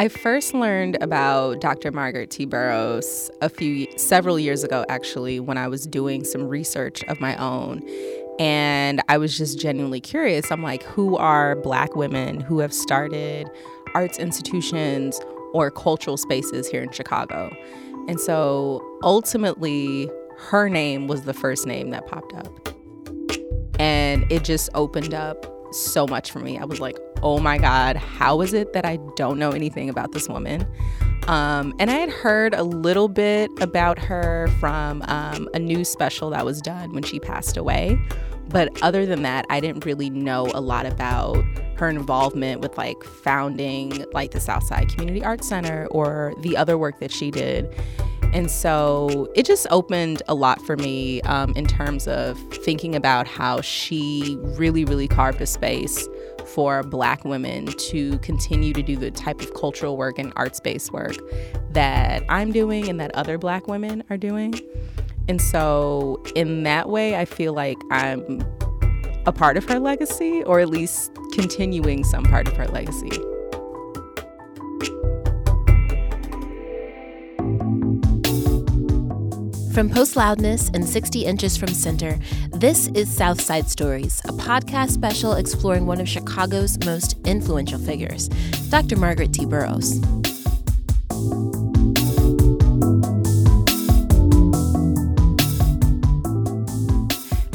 I first learned about Dr. Margaret T. Burroughs a few several years ago actually when I was doing some research of my own. And I was just genuinely curious. I'm like, who are black women who have started arts institutions or cultural spaces here in Chicago? And so ultimately, her name was the first name that popped up. And it just opened up so much for me. I was like, oh my God, how is it that I don't know anything about this woman? Um, and I had heard a little bit about her from um, a news special that was done when she passed away. But other than that, I didn't really know a lot about her involvement with like founding like the Southside Community Arts Center or the other work that she did. And so it just opened a lot for me um, in terms of thinking about how she really, really carved a space for Black women to continue to do the type of cultural work and arts based work that I'm doing and that other Black women are doing. And so, in that way, I feel like I'm a part of her legacy, or at least continuing some part of her legacy. From Post Loudness and 60 Inches from Center, this is Southside Stories, a podcast special exploring one of Chicago's most influential figures, Dr. Margaret T. Burroughs.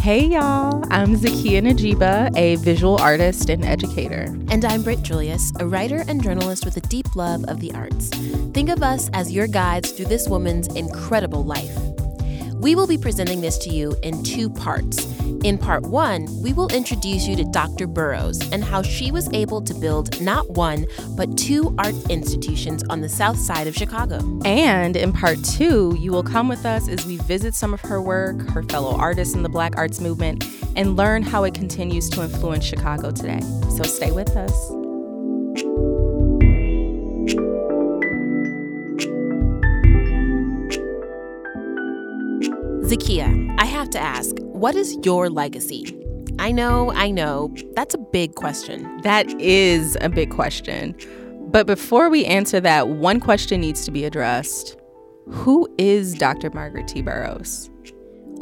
Hey y'all, I'm Zakkiyyah Najeebah, a visual artist and educator. And I'm Britt Julious, a writer and journalist with a deep love of the arts. Think of us as your guides through this woman's incredible life. We will be presenting this to you in two parts. In part one, we will introduce you to Dr. Burroughs and how she was able to build not one, but two art institutions on the south side of Chicago. And in part two, you will come with us as we visit some of her work, her fellow artists in the Black arts movement, and learn how it continues to influence Chicago today. So stay with us. Zakkiyyah, I have to ask, what is your legacy? I know, I know, that's a big question. That is a big question. But before we answer that, one question needs to be addressed Who is Dr. Margaret T. Burroughs?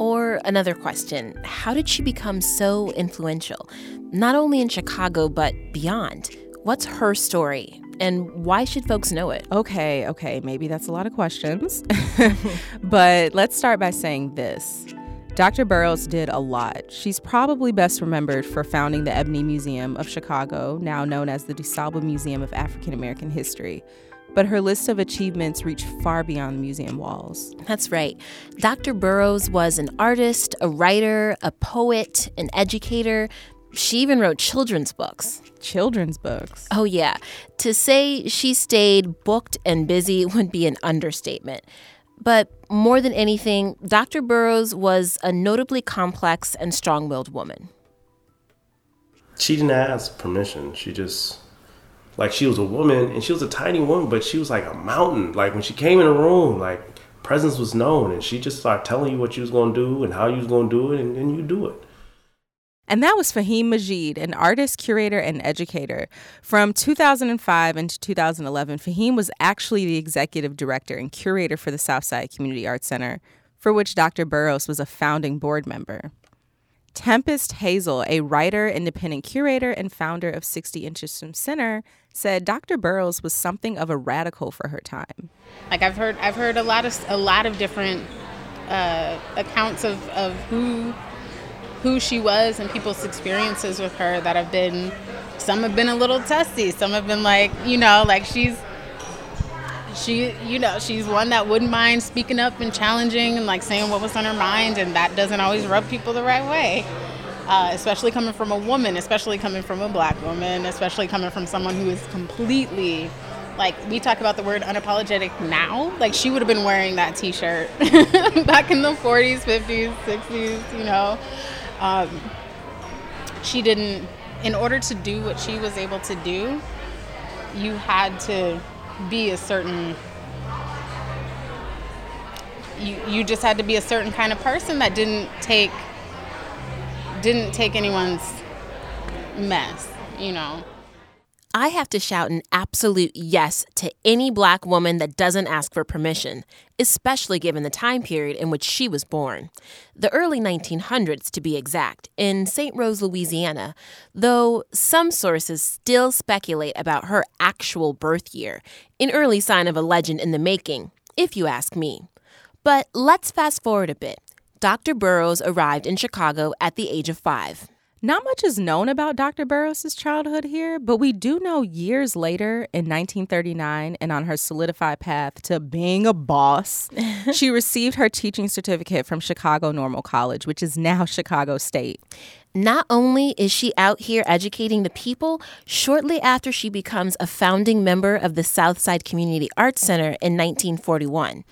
Or another question How did she become so influential, not only in Chicago, but beyond? What's her story? And why should folks know it? Okay, okay, maybe that's a lot of questions. but let's start by saying this. Dr. Burroughs did a lot. She's probably best remembered for founding the Ebony Museum of Chicago, now known as the DuSable Museum of African American History. But her list of achievements reached far beyond the museum walls. That's right. Dr. Burroughs was an artist, a writer, a poet, an educator, she even wrote children's books. Children's books? Oh, yeah. To say she stayed booked and busy would be an understatement. But more than anything, Dr. Burroughs was a notably complex and strong willed woman. She didn't ask permission. She just, like, she was a woman and she was a tiny woman, but she was like a mountain. Like, when she came in the room, like, presence was known and she just started telling you what you was going to do and how you was going to do it, and then you do it. And that was Faheem Majeed, an artist, curator, and educator. From 2005 into 2011, Faheem was actually the executive director and curator for the Southside Community Arts Center, for which Dr. Burroughs was a founding board member. Tempestt Hazel, a writer, independent curator, and founder of 60 Inches from Center, said Dr. Burroughs was something of a radical for her time. Like I've heard, I've heard a lot of a lot of different uh, accounts of, of who who she was and people's experiences with her that have been some have been a little testy. Some have been like you know like she's she you know she's one that wouldn't mind speaking up and challenging and like saying what was on her mind and that doesn't always rub people the right way. Uh, especially coming from a woman especially coming from a black woman especially coming from someone who is completely like we talk about the word unapologetic now. Like she would have been wearing that t-shirt back in the 40s 50s 60s you know um, she didn't in order to do what she was able to do you had to be a certain you, you just had to be a certain kind of person that didn't take didn't take anyone's mess you know I have to shout an absolute yes to any black woman that doesn't ask for permission, especially given the time period in which she was born. The early 1900s, to be exact, in St. Rose, Louisiana, though some sources still speculate about her actual birth year, an early sign of a legend in the making, if you ask me. But let's fast forward a bit. Dr. Burroughs arrived in Chicago at the age of five. Not much is known about Dr. Burroughs' childhood here, but we do know years later in 1939 and on her solidified path to being a boss, she received her teaching certificate from Chicago Normal College, which is now Chicago State. Not only is she out here educating the people, shortly after she becomes a founding member of the Southside Community Arts Center in 1941,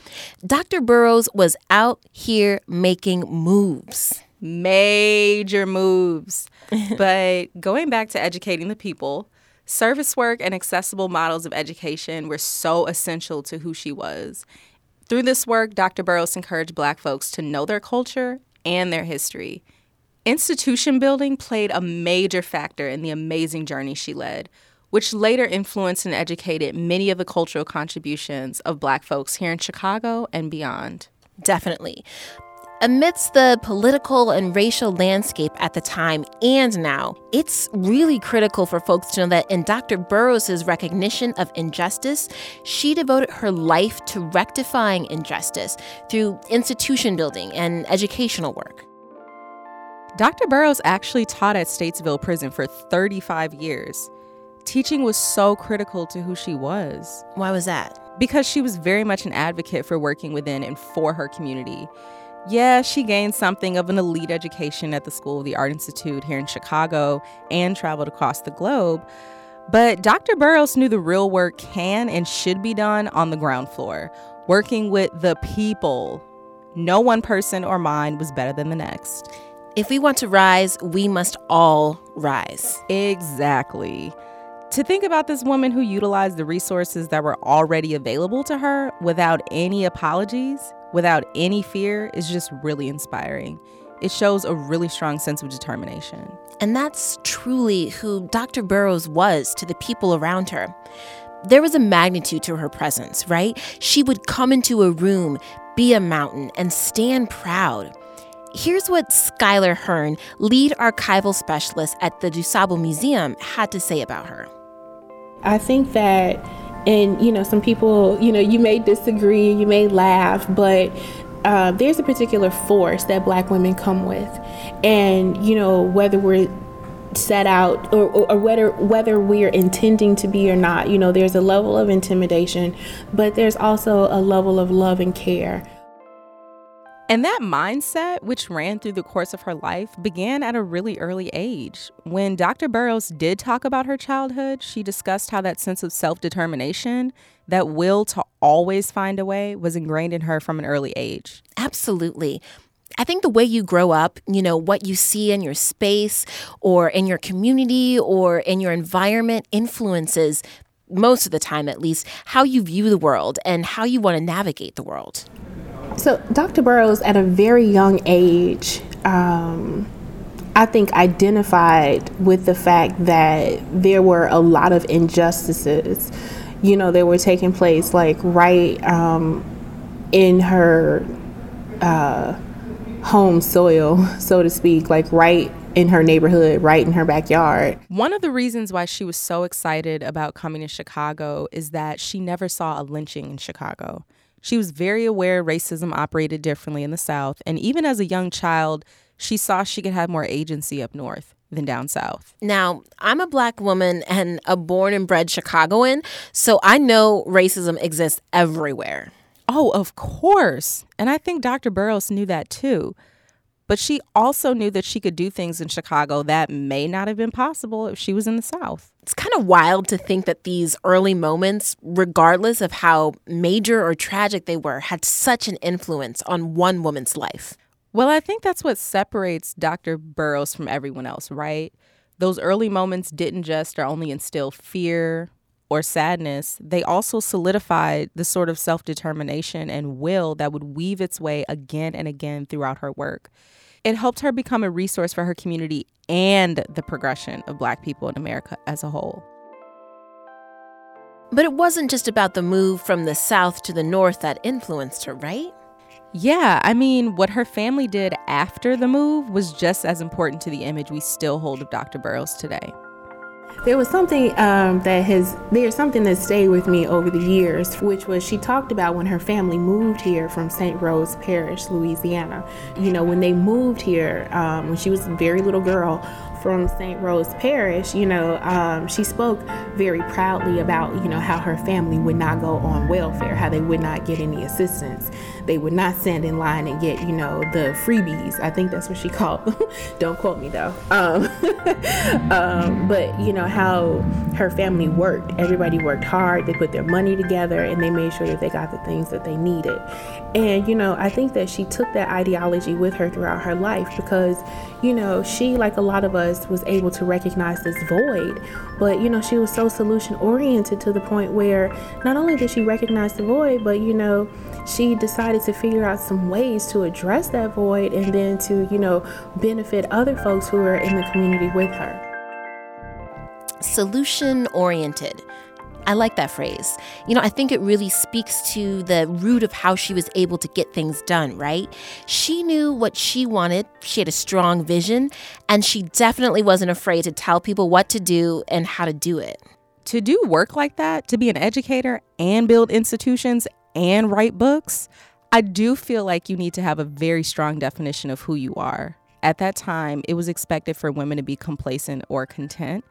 Dr. Burroughs was out here making moves major moves. but going back to educating the people, service work and accessible models of education were so essential to who she was. Through this work, Dr. Burroughs encouraged Black folks to know their culture and their history. Institution building played a major factor in the amazing journey she led, which later influenced and educated many of the cultural contributions of Black folks here in Chicago and beyond. Definitely. Amidst the political and racial landscape at the time and now, it's really critical for folks to know that in Dr. Burroughs' recognition of injustice, she devoted her life to rectifying injustice through institution building and educational work. Dr. Burroughs actually taught at Statesville Prison for 35 years. Teaching was so critical to who she was. Why was that? Because she was very much an advocate for working within and for her community. Yeah, she gained something of an elite education at the School of the Art Institute here in Chicago and traveled across the globe. But Dr. Burroughs knew the real work can and should be done on the ground floor, working with the people. No one person or mind was better than the next. If we want to rise, we must all rise. Exactly. To think about this woman who utilized the resources that were already available to her without any apologies without any fear is just really inspiring. It shows a really strong sense of determination. And that's truly who Dr. Burroughs was to the people around her. There was a magnitude to her presence, right? She would come into a room, be a mountain, and stand proud. Here's what Skyla Hearn, lead archival specialist at the DuSable Museum, had to say about her. I think that and you know some people you know you may disagree you may laugh but uh, there's a particular force that black women come with. And you know whether we're set out or, or, or, whether whether we're intending to be or not you know there's a level of intimidation but there's also a level of love and care and that mindset, which ran through the course of her life, began at a really early age. When Dr. Burroughs did talk about her childhood, she discussed how that sense of self determination, that will to always find a way, was ingrained in her from an early age. Absolutely. I think the way you grow up, you know, what you see in your space or in your community or in your environment influences most of the time at least how you view the world and how you want to navigate the world. So, Dr. Burroughs, at a very young age, um, I think identified with the fact that there were a lot of injustices, you know, that were taking place, like right um, in her uh, home soil, so to speak, like right in her neighborhood, right in her backyard. One of the reasons why she was so excited about coming to Chicago is that she never saw a lynching in Chicago. She was very aware racism operated differently in the South, and even as a young child, she saw she could have more agency up north than down south. Now, I'm a black woman and a born and bred Chicagoan, so I know racism exists everywhere. Oh, of course. And I think Dr. Burroughs knew that too. But she also knew that she could do things in Chicago that may not have been possible if she was in the South. It's kind of wild to think that these early moments, regardless of how major or tragic they were, had such an influence on one woman's life. Well, I think that's what separates Dr. Burroughs from everyone else, right? Those early moments didn't just or only instill fear or sadness, they also solidified the sort of self determination and will that would weave its way again and again throughout her work. It helped her become a resource for her community and the progression of Black people in America as a whole. But it wasn't just about the move from the South to the North that influenced her, right? Yeah, I mean, what her family did after the move was just as important to the image we still hold of Dr. Burroughs today. There was something um, that has, there's something that stayed with me over the years, which was she talked about when her family moved here from St. Rose Parish, Louisiana. You know, when they moved here, um, when she was a very little girl, from St. Rose Parish, you know, um, she spoke very proudly about, you know, how her family would not go on welfare, how they would not get any assistance. They would not stand in line and get, you know, the freebies. I think that's what she called them. Don't quote me though. Um, um, but, you know, how her family worked. Everybody worked hard. They put their money together and they made sure that they got the things that they needed. And, you know, I think that she took that ideology with her throughout her life because, you know, she, like a lot of us, was able to recognize this void. But, you know, she was so solution oriented to the point where not only did she recognize the void, but, you know, she decided to figure out some ways to address that void and then to, you know, benefit other folks who are in the community with her. Solution oriented. I like that phrase. You know, I think it really speaks to the root of how she was able to get things done, right? She knew what she wanted, she had a strong vision, and she definitely wasn't afraid to tell people what to do and how to do it. To do work like that, to be an educator and build institutions and write books, I do feel like you need to have a very strong definition of who you are. At that time, it was expected for women to be complacent or content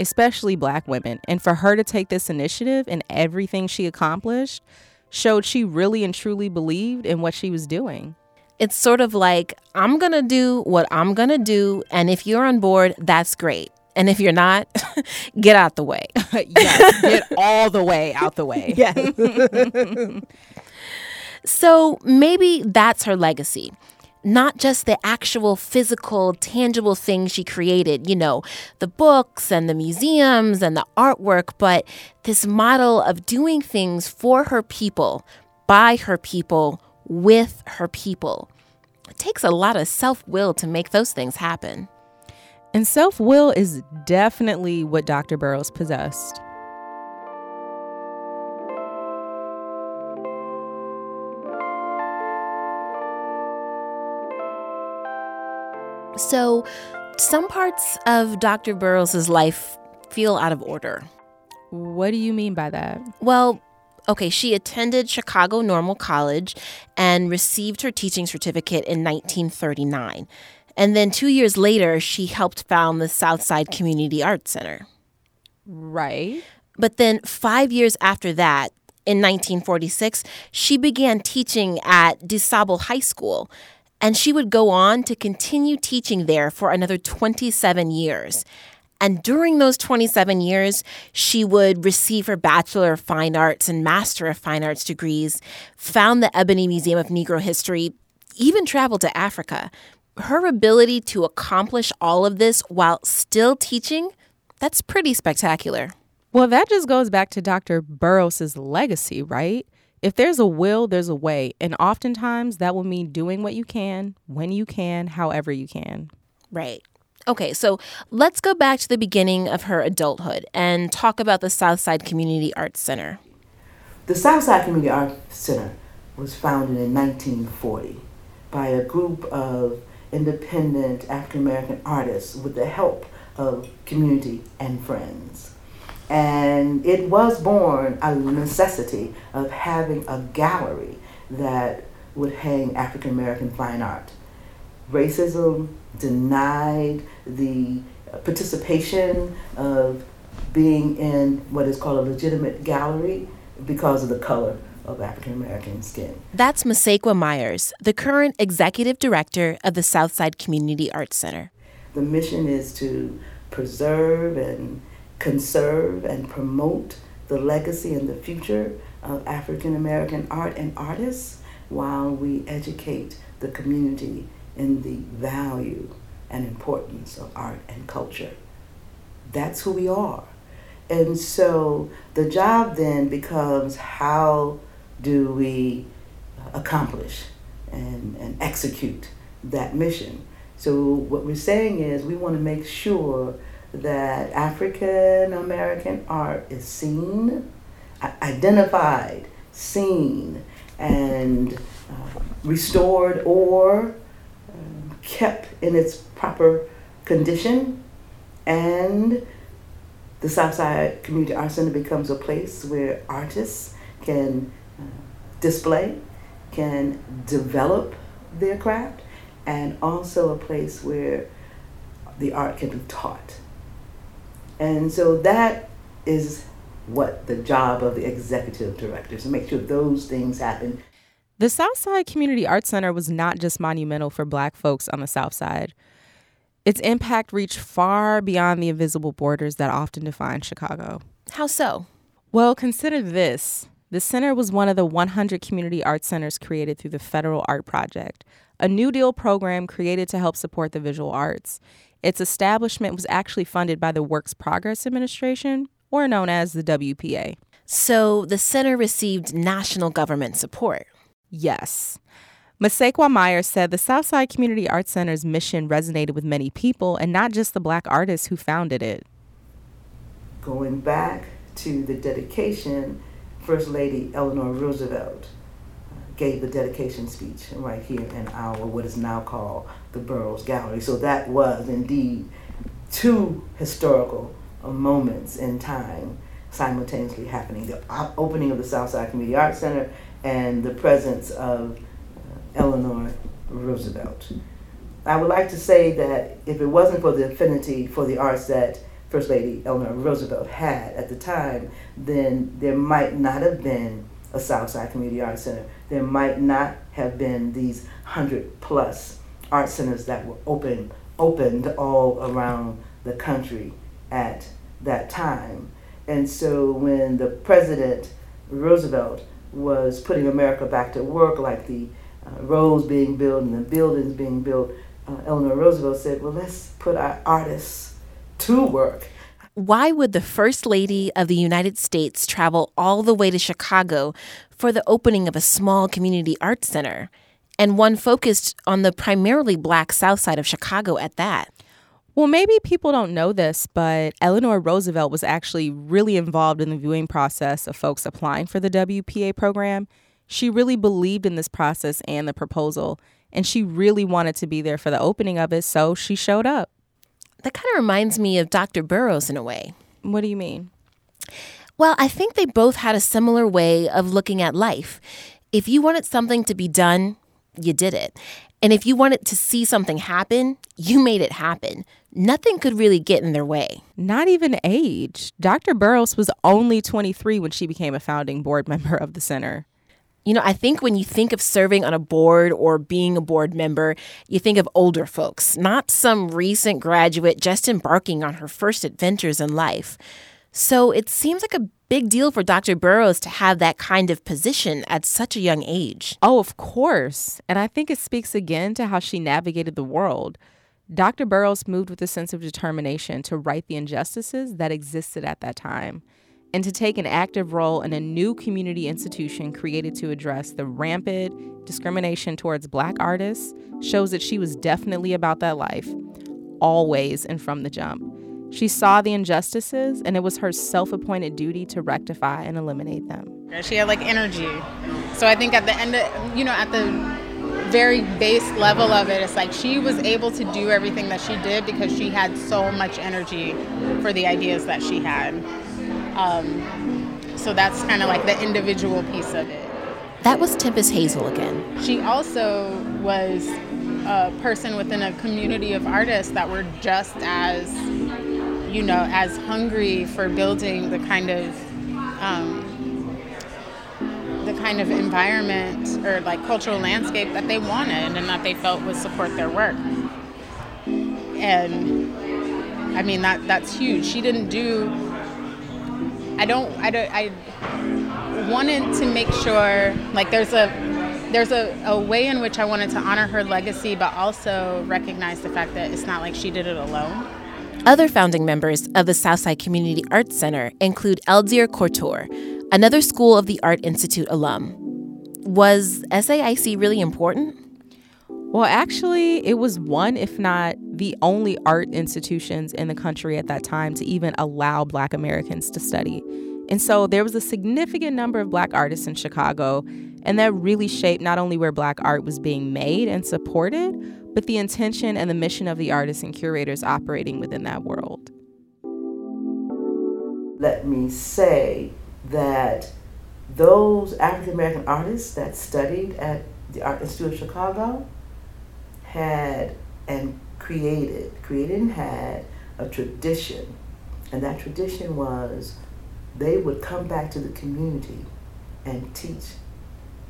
especially black women. And for her to take this initiative and everything she accomplished showed she really and truly believed in what she was doing. It's sort of like, I'm to do what I'm to do. And if you're on board, that's great. And if you're not, get out the way. yes, get all the way out the way. yes. so maybe that's her legacy not just the actual physical, tangible things she created, you know, the books and the museums and the artwork, but this model of doing things for her people, by her people, with her people. It takes a lot of self will to make those things happen. And self will is definitely what Dr. Burroughs possessed. So, some parts of Dr. Burroughs' life feel out of order. What do you mean by that? Well, okay, she attended Chicago Normal College and received her teaching certificate in 1939. And then two years later, she helped found the Southside Community Arts Center. Right. But then five years after that, in 1946, she began teaching at DuSable High School and she would go on to continue teaching there for another 27 years. And during those 27 years, she would receive her Bachelor of Fine Arts and Master of Fine Arts degrees, found the Ebony Museum of Negro History, even traveled to Africa. Her ability to accomplish all of this while still teaching, that's pretty spectacular. Well, that just goes back to Dr. Burroughs' legacy, right? If there's a will, there's a way. And oftentimes that will mean doing what you can, when you can, however you can. Right. Okay, so let's go back to the beginning of her adulthood and talk about the Southside Community Arts Center. The Southside Community Arts Center was founded in 1940 by a group of independent African American artists with the help of community and friends. And it was born out of the necessity of having a gallery that would hang African American fine art. Racism denied the participation of being in what is called a legitimate gallery because of the color of African American skin. That's Masequa Meyers, the current executive director of the Southside Community Arts Center. The mission is to preserve and conserve and promote the legacy and the future of African American art and artists while we educate the community in the value and importance of art and culture. That's who we are. And so the job then becomes how do we accomplish and, and execute that mission? So, what we're saying is we want to make sure that African American art is seen identified, seen, and uh, restored or uh, kept in its proper condition. And the Southside Community Arts Center becomes a place where artists can uh, display, can develop their craft, and also a place where the art can be taught. And so that is what the job of the executive director is to make sure those things happen. The Southside Community Arts Center was not just monumental for black folks on the South Side. Its impact reached far beyond the invisible borders that often define Chicago. How so? Well, consider this. The center was one of the 100 community art centers created through the Federal Art Project, a New Deal program created to help support the visual arts. Its establishment was actually funded by the Works Progress Administration, or known as the WPA. So the center received national government support. Yes. Masequa Meyers said the Southside Community Arts Center's mission resonated with many people and not just the black artists who founded it. Going back to the dedication, First Lady Eleanor Roosevelt gave the dedication speech right here in our what is now called the Burroughs Gallery. So that was indeed two historical moments in time simultaneously happening: the opening of the Southside Community Arts Center and the presence of Eleanor Roosevelt. I would like to say that if it wasn't for the affinity for the arts that First Lady Eleanor Roosevelt had at the time, then there might not have been a Southside Community Arts Center. There might not have been these hundred plus art centers that were open opened all around the country at that time. And so when the President Roosevelt was putting America back to work, like the uh, roads being built and the buildings being built, uh, Eleanor Roosevelt said, well, let's put our artists to work why would the First Lady of the United States travel all the way to Chicago for the opening of a small community art center, and one focused on the primarily black South Side of Chicago at that? Well, maybe people don't know this, but Eleanor Roosevelt was actually really involved in the viewing process of folks applying for the WPA program. She really believed in this process and the proposal, and she really wanted to be there for the opening of it, so she showed up that kind of reminds me of Dr. Burroughs in a way. What do you mean? Well, I think they both had a similar way of looking at life. If you wanted something to be done, you did it. And if you wanted to see something happen, you made it happen. Nothing could really get in their way. Not even age. Dr. Burroughs was only 23 when she became a founding board member of the center. You know, I think when you think of serving on a board or being a board member, you think of older folks, not some recent graduate just embarking on her first adventures in life. So it seems like a big deal for Dr. Burroughs to have that kind of position at such a young age. Oh, of course. And I think it speaks again to how she navigated the world. Dr. Burroughs moved with a sense of determination to right the injustices that existed at that time and to take an active role in a new community institution created to address the rampant discrimination towards black artists shows that she was definitely about that life, always and from the jump. She saw the injustices, and it was her self appointed duty to rectify and eliminate them. She had like energy. So I think at the end of, you know, at the very base level of it, it's like she was able to do everything that she did because she had so much energy for the ideas that she had. Um, so that's kind of like the individual piece of it. That was Tempestt Hazel again. She also was a person within a community of artists that were just as, you know, as hungry for building the kind of um, the kind of environment or like cultural landscape that they wanted and that they felt would support their work. And I mean that that's huge. She didn't do I don't I don't I wanted to make sure like there's a there's a, a way in which I wanted to honor her legacy but also recognize the fact that it's not like she did it alone. Other founding members of the Southside Community Arts Center include Eldzier Cortor, another School of the Art Institute alum. Was SAIC really important? Well, actually, it was one, if not the only art institutions in the country at that time to even allow Black Americans to study. And so there was a significant number of black artists in Chicago, and that really shaped not only where black art was being made and supported, but the intention and the mission of the artists and curators operating within that world. Let me say that those African American artists that studied at the Art Institute of Chicago had and created, created and had a tradition. And that tradition was they would come back to the community and teach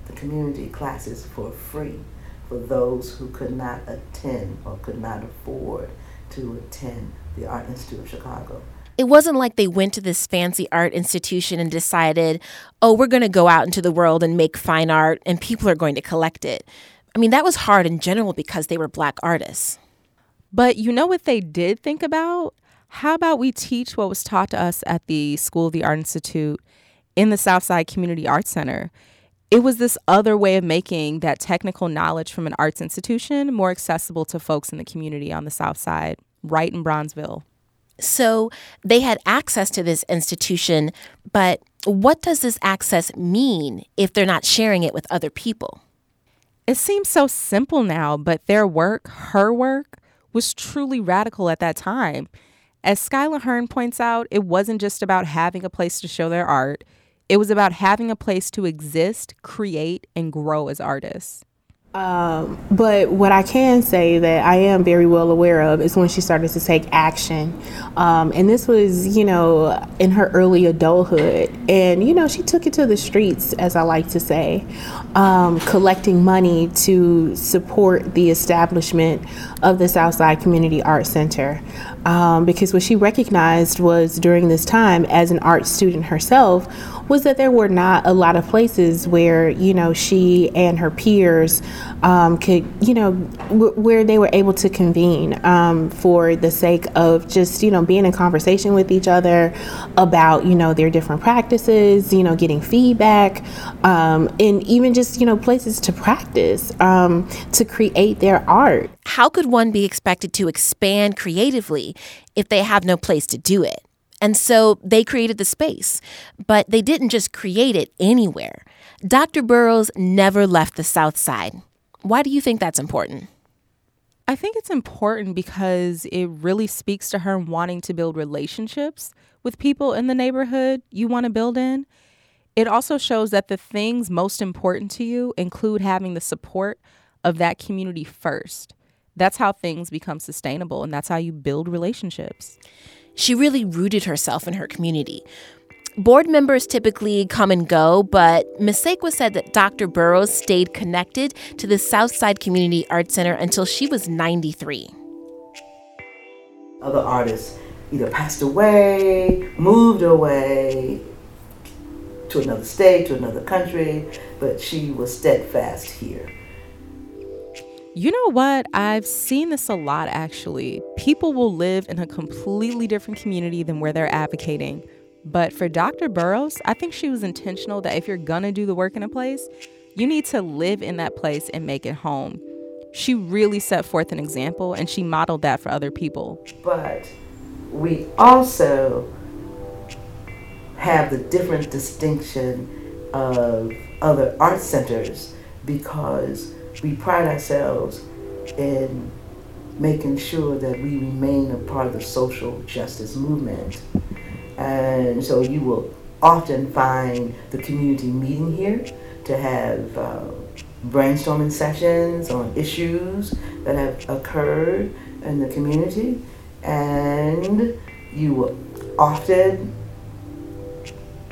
the community classes for free for those who could not attend or could not afford to attend the Art Institute of Chicago. It wasn't like they went to this fancy art institution and decided, oh, we're going to go out into the world and make fine art and people are going to collect it. I mean, that was hard in general because they were black artists. But you know what they did think about? How about we teach what was taught to us at the School of the Art Institute in the Southside Community Arts Center? It was this other way of making that technical knowledge from an arts institution more accessible to folks in the community on the South Side, right in Bronzeville. So they had access to this institution, but what does this access mean if they're not sharing it with other people? It seems so simple now, but their work, her work, was truly radical at that time. As Skyla Hearn points out, it wasn't just about having a place to show their art, it was about having a place to exist, create, and grow as artists. Um, but what I can say that I am very well aware of is when she started to take action. Um, and this was, you know, in her early adulthood. And, you know, she took it to the streets, as I like to say, um, collecting money to support the establishment of the Southside Community Art Center. Um, because what she recognized was during this time as an art student herself was that there were not a lot of places where you know she and her peers um, could you know w- where they were able to convene um, for the sake of just you know being in conversation with each other about you know their different practices you know getting feedback um, and even just you know places to practice um, to create their art. How could one be expected to expand creatively if they have no place to do it and so they created the space. But they didn't just create it anywhere. Dr. Burroughs never left the South Side. Why do you think that's important? I think it's important because it really speaks to her wanting to build relationships with people in the neighborhood you want to build in. It also shows that the things most important to you include having the support of that community first. That's how things become sustainable and that's how you build relationships. She really rooted herself in her community. Board members typically come and go, but Masequa said that Dr. Burroughs stayed connected to the Southside Community Art Center until she was 93. Other artists either passed away, moved away to another state, to another country, but she was steadfast here. You know what? I've seen this a lot actually. People will live in a completely different community than where they're advocating. But for Dr. Burroughs, I think she was intentional that if you're gonna do the work in a place, you need to live in that place and make it home. She really set forth an example and she modeled that for other people. But we also have the different distinction of other art centers because we pride ourselves in making sure that we remain a part of the social justice movement. And so you will often find the community meeting here to have uh, brainstorming sessions on issues that have occurred in the community. And you will often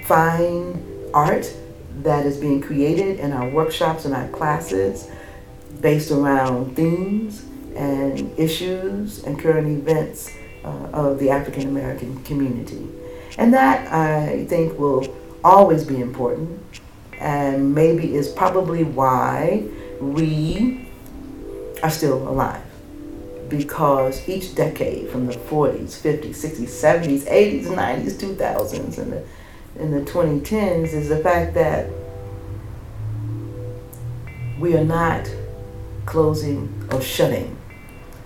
find art that is being created in our workshops and our classes based around themes and issues and current events uh, of the African American community. And that I think will always be important and maybe is probably why we are still alive. Because each decade from the 40s, 50s, 60s, 70s, 80s, 90s, 2000s, and the, in the 2010s is the fact that we are not closing or shutting,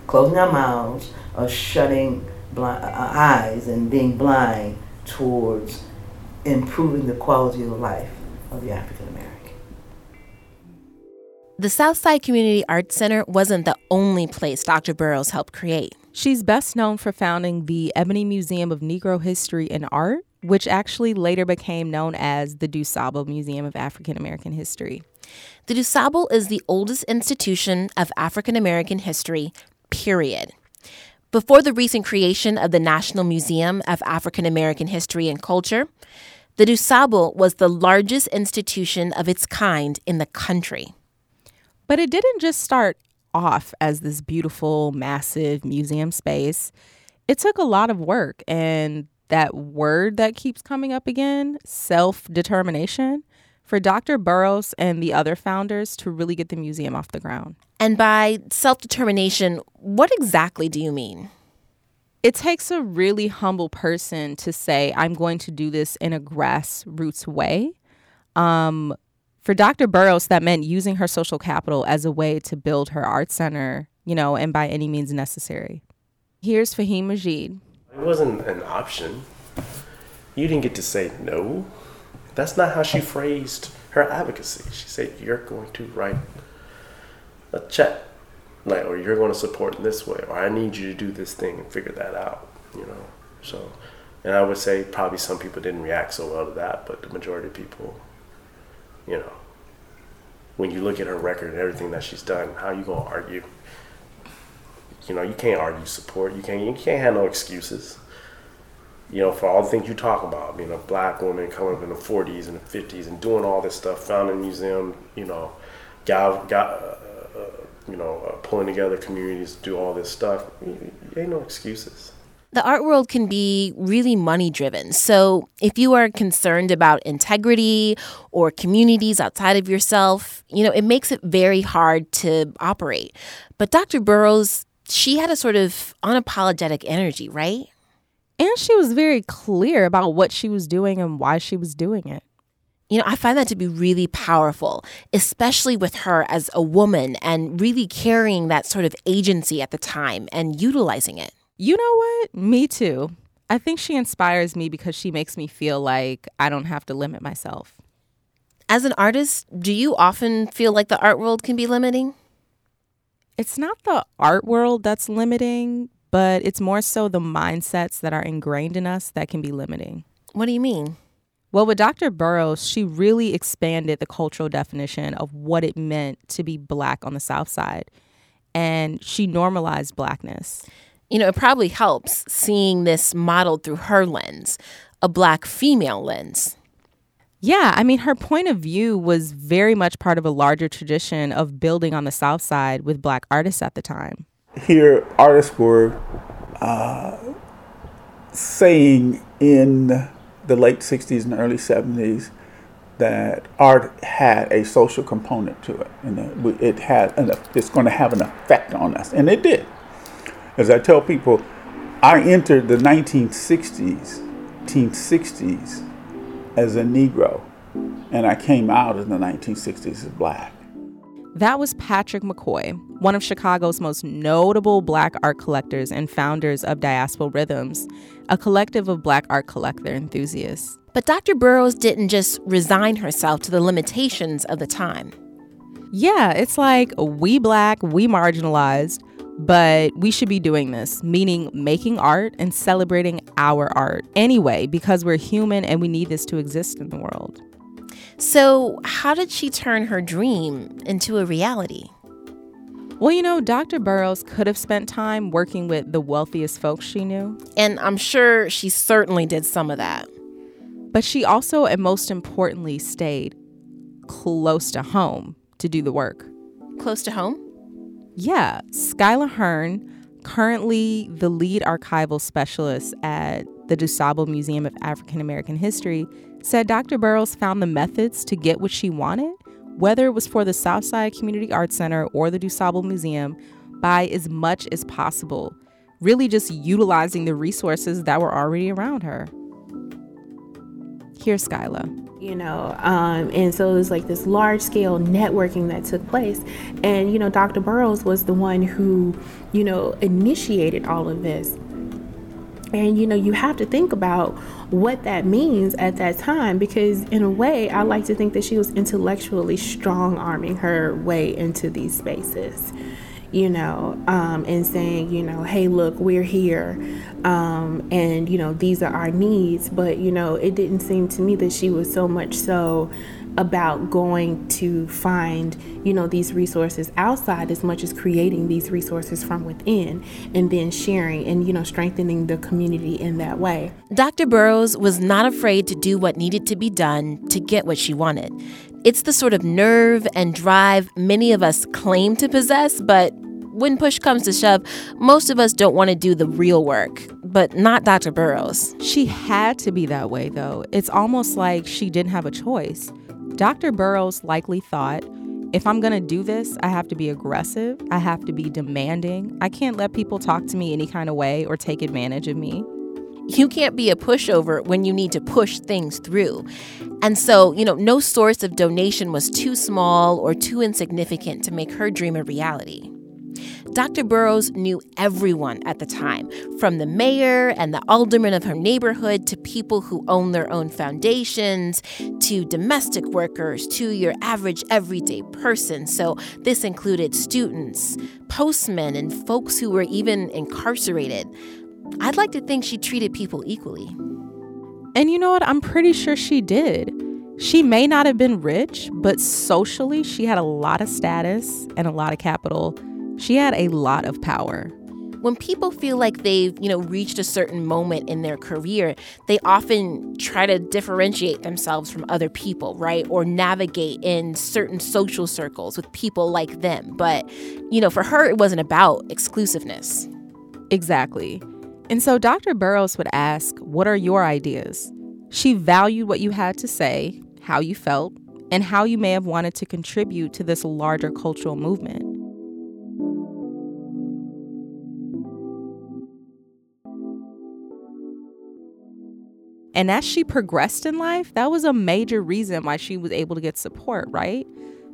closing our mouths or shutting blind, our uh, uh, eyes and being blind towards improving the quality of life of the African American. The Southside Community Arts Center wasn't the only place Dr. Burroughs helped create. She's best known for founding the Ebony Museum of Negro History and Art, which actually later became known as the DuSable Museum of African American History. The DuSable is the oldest institution of African American history, period. Before the recent creation of the National Museum of African American History and Culture, the DuSable was the largest institution of its kind in the country. But it didn't just start off as this beautiful, massive museum space. It took a lot of work and that word that keeps coming up again, self determination, for Dr. Burroughs and the other founders to really get the museum off the ground. And by self determination, what exactly do you mean? It takes a really humble person to say, I'm going to do this in a grassroots way. Um, for Dr. Burroughs, that meant using her social capital as a way to build her art center, you know, and by any means necessary. Here's Faheem Majeed. It wasn't an option. You didn't get to say no. That's not how she phrased her advocacy. She said, You're going to write a check, like, or you're going to support in this way, or I need you to do this thing and figure that out, you know? So, and I would say probably some people didn't react so well to that, but the majority of people, you know, when you look at her record and everything that she's done, how you gonna argue? You know, you can't argue support. You can't. You can't have no excuses. You know, for all the things you talk about, being a black woman coming up in the 40s and the 50s and doing all this stuff, founding a museum, you know, got, got uh, uh, you know, uh, pulling together communities to do all this stuff. Ain't no excuses. The art world can be really money driven. So, if you are concerned about integrity or communities outside of yourself, you know, it makes it very hard to operate. But Dr. Burroughs, she had a sort of unapologetic energy, right? And she was very clear about what she was doing and why she was doing it. You know, I find that to be really powerful, especially with her as a woman and really carrying that sort of agency at the time and utilizing it. You know what? Me too. I think she inspires me because she makes me feel like I don't have to limit myself. As an artist, do you often feel like the art world can be limiting? It's not the art world that's limiting, but it's more so the mindsets that are ingrained in us that can be limiting. What do you mean? Well, with Dr. Burroughs, she really expanded the cultural definition of what it meant to be black on the South Side, and she normalized blackness you know, it probably helps seeing this modeled through her lens, a black female lens. Yeah, I mean, her point of view was very much part of a larger tradition of building on the South Side with black artists at the time. Here, artists were uh, saying in the late 60s and early 70s that art had a social component to it, and it had, an, it's going to have an effect on us, and it did. As I tell people, I entered the 1960s, 1960s as a Negro, and I came out in the 1960s as black. That was Patric McCoy, one of Chicago's most notable black art collectors and founders of Diasporal Rhythms, a collective of black art collector enthusiasts. But Dr. Burroughs didn't just resign herself to the limitations of the time. Yeah, it's like we black, we marginalized, but we should be doing this, meaning making art and celebrating our art anyway, because we're human and we need this to exist in the world. So, how did she turn her dream into a reality? Well, you know, Dr. Burroughs could have spent time working with the wealthiest folks she knew. And I'm sure she certainly did some of that. But she also, and most importantly, stayed close to home to do the work. Close to home? Yeah, Skyla Hearn, currently the lead archival specialist at the DuSable Museum of African American History, said Dr. Burroughs found the methods to get what she wanted, whether it was for the Southside Community Arts Center or the DuSable Museum, by as much as possible, really just utilizing the resources that were already around her. Here's Skyla you know um, and so it was like this large scale networking that took place and you know dr burroughs was the one who you know initiated all of this And you know, you have to think about what that means at that time because, in a way, I like to think that she was intellectually strong arming her way into these spaces, you know, um, and saying, you know, hey, look, we're here, um, and you know, these are our needs. But you know, it didn't seem to me that she was so much so about going to find you know these resources outside as much as creating these resources from within and then sharing and you know strengthening the community in that way dr burroughs was not afraid to do what needed to be done to get what she wanted it's the sort of nerve and drive many of us claim to possess but when push comes to shove, most of us don't want to do the real work, but not Dr. Burroughs. She had to be that way, though. It's almost like she didn't have a choice. Dr. Burroughs likely thought if I'm going to do this, I have to be aggressive, I have to be demanding. I can't let people talk to me any kind of way or take advantage of me. You can't be a pushover when you need to push things through. And so, you know, no source of donation was too small or too insignificant to make her dream a reality. Dr. Burroughs knew everyone at the time, from the mayor and the aldermen of her neighborhood to people who own their own foundations, to domestic workers, to your average everyday person. So this included students, postmen, and folks who were even incarcerated. I'd like to think she treated people equally. And you know what? I'm pretty sure she did. She may not have been rich, but socially, she had a lot of status and a lot of capital she had a lot of power. When people feel like they've, you know, reached a certain moment in their career, they often try to differentiate themselves from other people, right? Or navigate in certain social circles with people like them. But, you know, for her it wasn't about exclusiveness. Exactly. And so Dr. Burroughs would ask, What are your ideas? She valued what you had to say, how you felt, and how you may have wanted to contribute to this larger cultural movement. And as she progressed in life, that was a major reason why she was able to get support, right?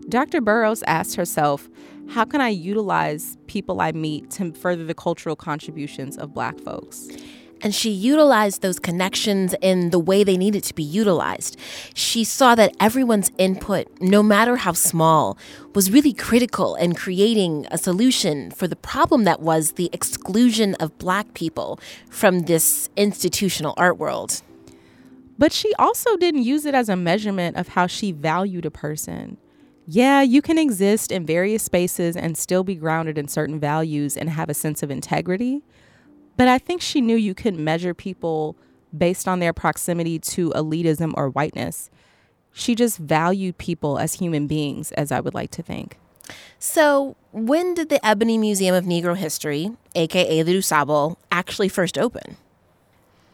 Dr. Burroughs asked herself, How can I utilize people I meet to further the cultural contributions of Black folks? And she utilized those connections in the way they needed to be utilized. She saw that everyone's input, no matter how small, was really critical in creating a solution for the problem that was the exclusion of Black people from this institutional art world. But she also didn't use it as a measurement of how she valued a person. Yeah, you can exist in various spaces and still be grounded in certain values and have a sense of integrity. But I think she knew you couldn't measure people based on their proximity to elitism or whiteness. She just valued people as human beings, as I would like to think. So, when did the Ebony Museum of Negro History, aka the DuSable, actually first open?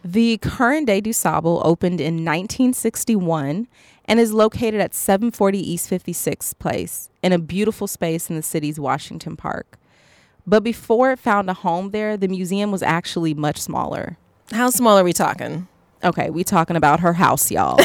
The current day DuSable opened in 1961 and is located at 740 East 56th Place in a beautiful space in the city's Washington Park. But before it found a home there, the museum was actually much smaller. How small are we talking? Okay, we talking about her house, y'all.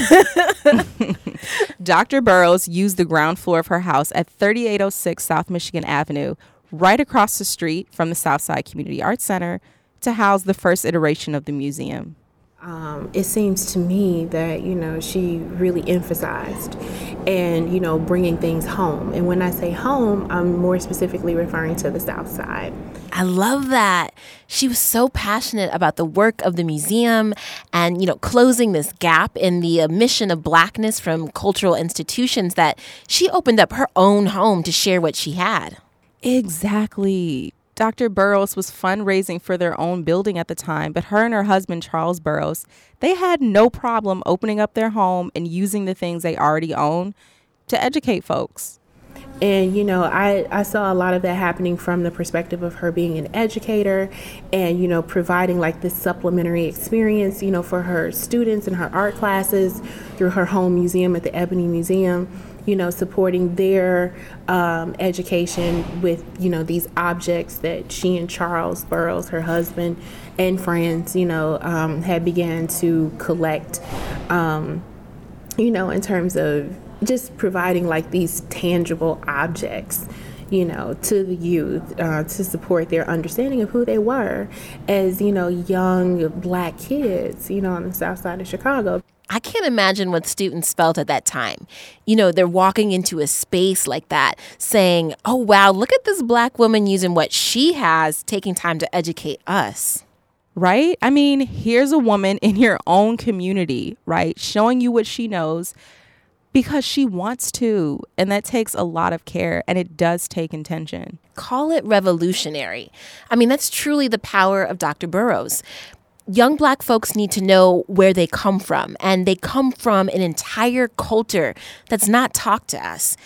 Dr. Burroughs used the ground floor of her house at 3806 South Michigan Avenue, right across the street from the Southside Community Arts Center, to house the first iteration of the museum. Um, it seems to me that you know she really emphasized and you know bringing things home. And when i say home i'm more specifically referring to the south side. I love that. She was so passionate about the work of the museum and you know closing this gap in the omission of blackness from cultural institutions that she opened up her own home to share what she had. Exactly Dr. Burroughs was fundraising for their own building at the time, but her and her husband, Charles Burroughs, they had no problem opening up their home and using the things they already own to educate folks. And, you know, I, I saw a lot of that happening from the perspective of her being an educator and, you know, providing like this supplementary experience, you know, for her students and her art classes through her home museum at the Ebony Museum you know, supporting their um, education with, you know, these objects that she and Charles Burroughs, her husband, and friends, you know, um, had began to collect, um, you know, in terms of just providing like these tangible objects you know, to the youth uh, to support their understanding of who they were as, you know, young black kids, you know, on the south side of Chicago. I can't imagine what students felt at that time. You know, they're walking into a space like that saying, oh, wow, look at this black woman using what she has, taking time to educate us. Right? I mean, here's a woman in your own community, right? Showing you what she knows because she wants to. And that takes a lot of care and it does take intention. Call it revolutionary. I mean, that's truly the power of Dr. Burroughs young black folks need to know where they come from, and they come from an entire culture that's not taught to us.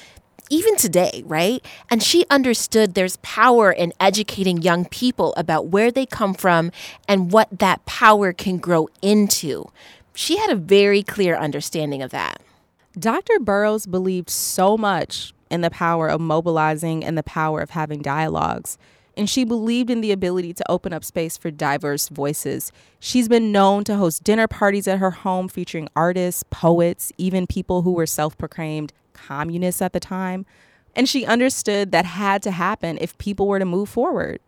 Even today, right? And she understood there's power in educating young people about where they come from and what that power can grow into. She had a very clear understanding of that. Dr. Burroughs believed so much in the power of mobilizing and the power of having dialogues and she believed in the ability to open up space for diverse voices. She's been known to host dinner parties at her home featuring artists, poets, even people who were self proclaimed communists at the time. And she understood that had to happen if people were to move forward.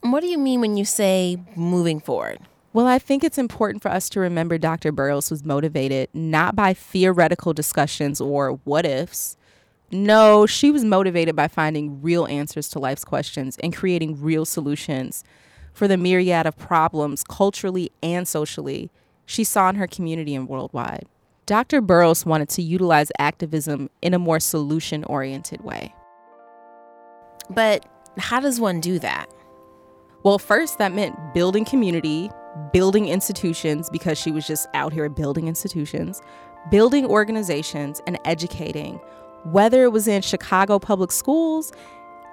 What do you mean when you say moving forward? Well, I think it's important for us to remember Dr. Burroughs was motivated not by theoretical discussions or what ifs, no, she was motivated by finding real answers to life's questions and creating real solutions for the myriad of problems culturally and socially she saw in her community and worldwide. Dr. Burroughs wanted to utilize activism in a more solution oriented way. But how does one do that? Well, first, that meant building community, building institutions, because she was just out here building institutions, building organizations, and educating whether it was in Chicago public schools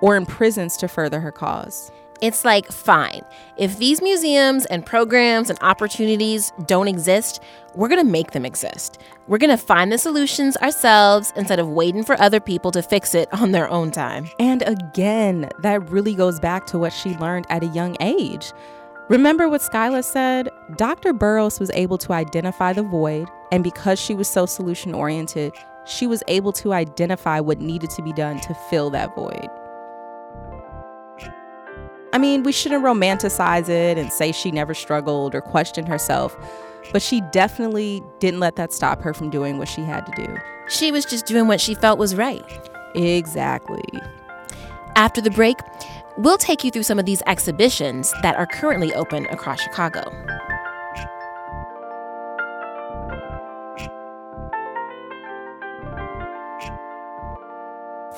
or in prisons to further her cause. It's like, fine, if these museums and programs and opportunities don't exist, we're gonna make them exist. We're gonna find the solutions ourselves instead of waiting for other people to fix it on their own time. And again, that really goes back to what she learned at a young age. Remember what Skyla said? Dr. Burroughs was able to identify the void, and because she was so solution oriented, she was able to identify what needed to be done to fill that void. I mean, we shouldn't romanticize it and say she never struggled or questioned herself, but she definitely didn't let that stop her from doing what she had to do. She was just doing what she felt was right. Exactly. After the break, we'll take you through some of these exhibitions that are currently open across Chicago.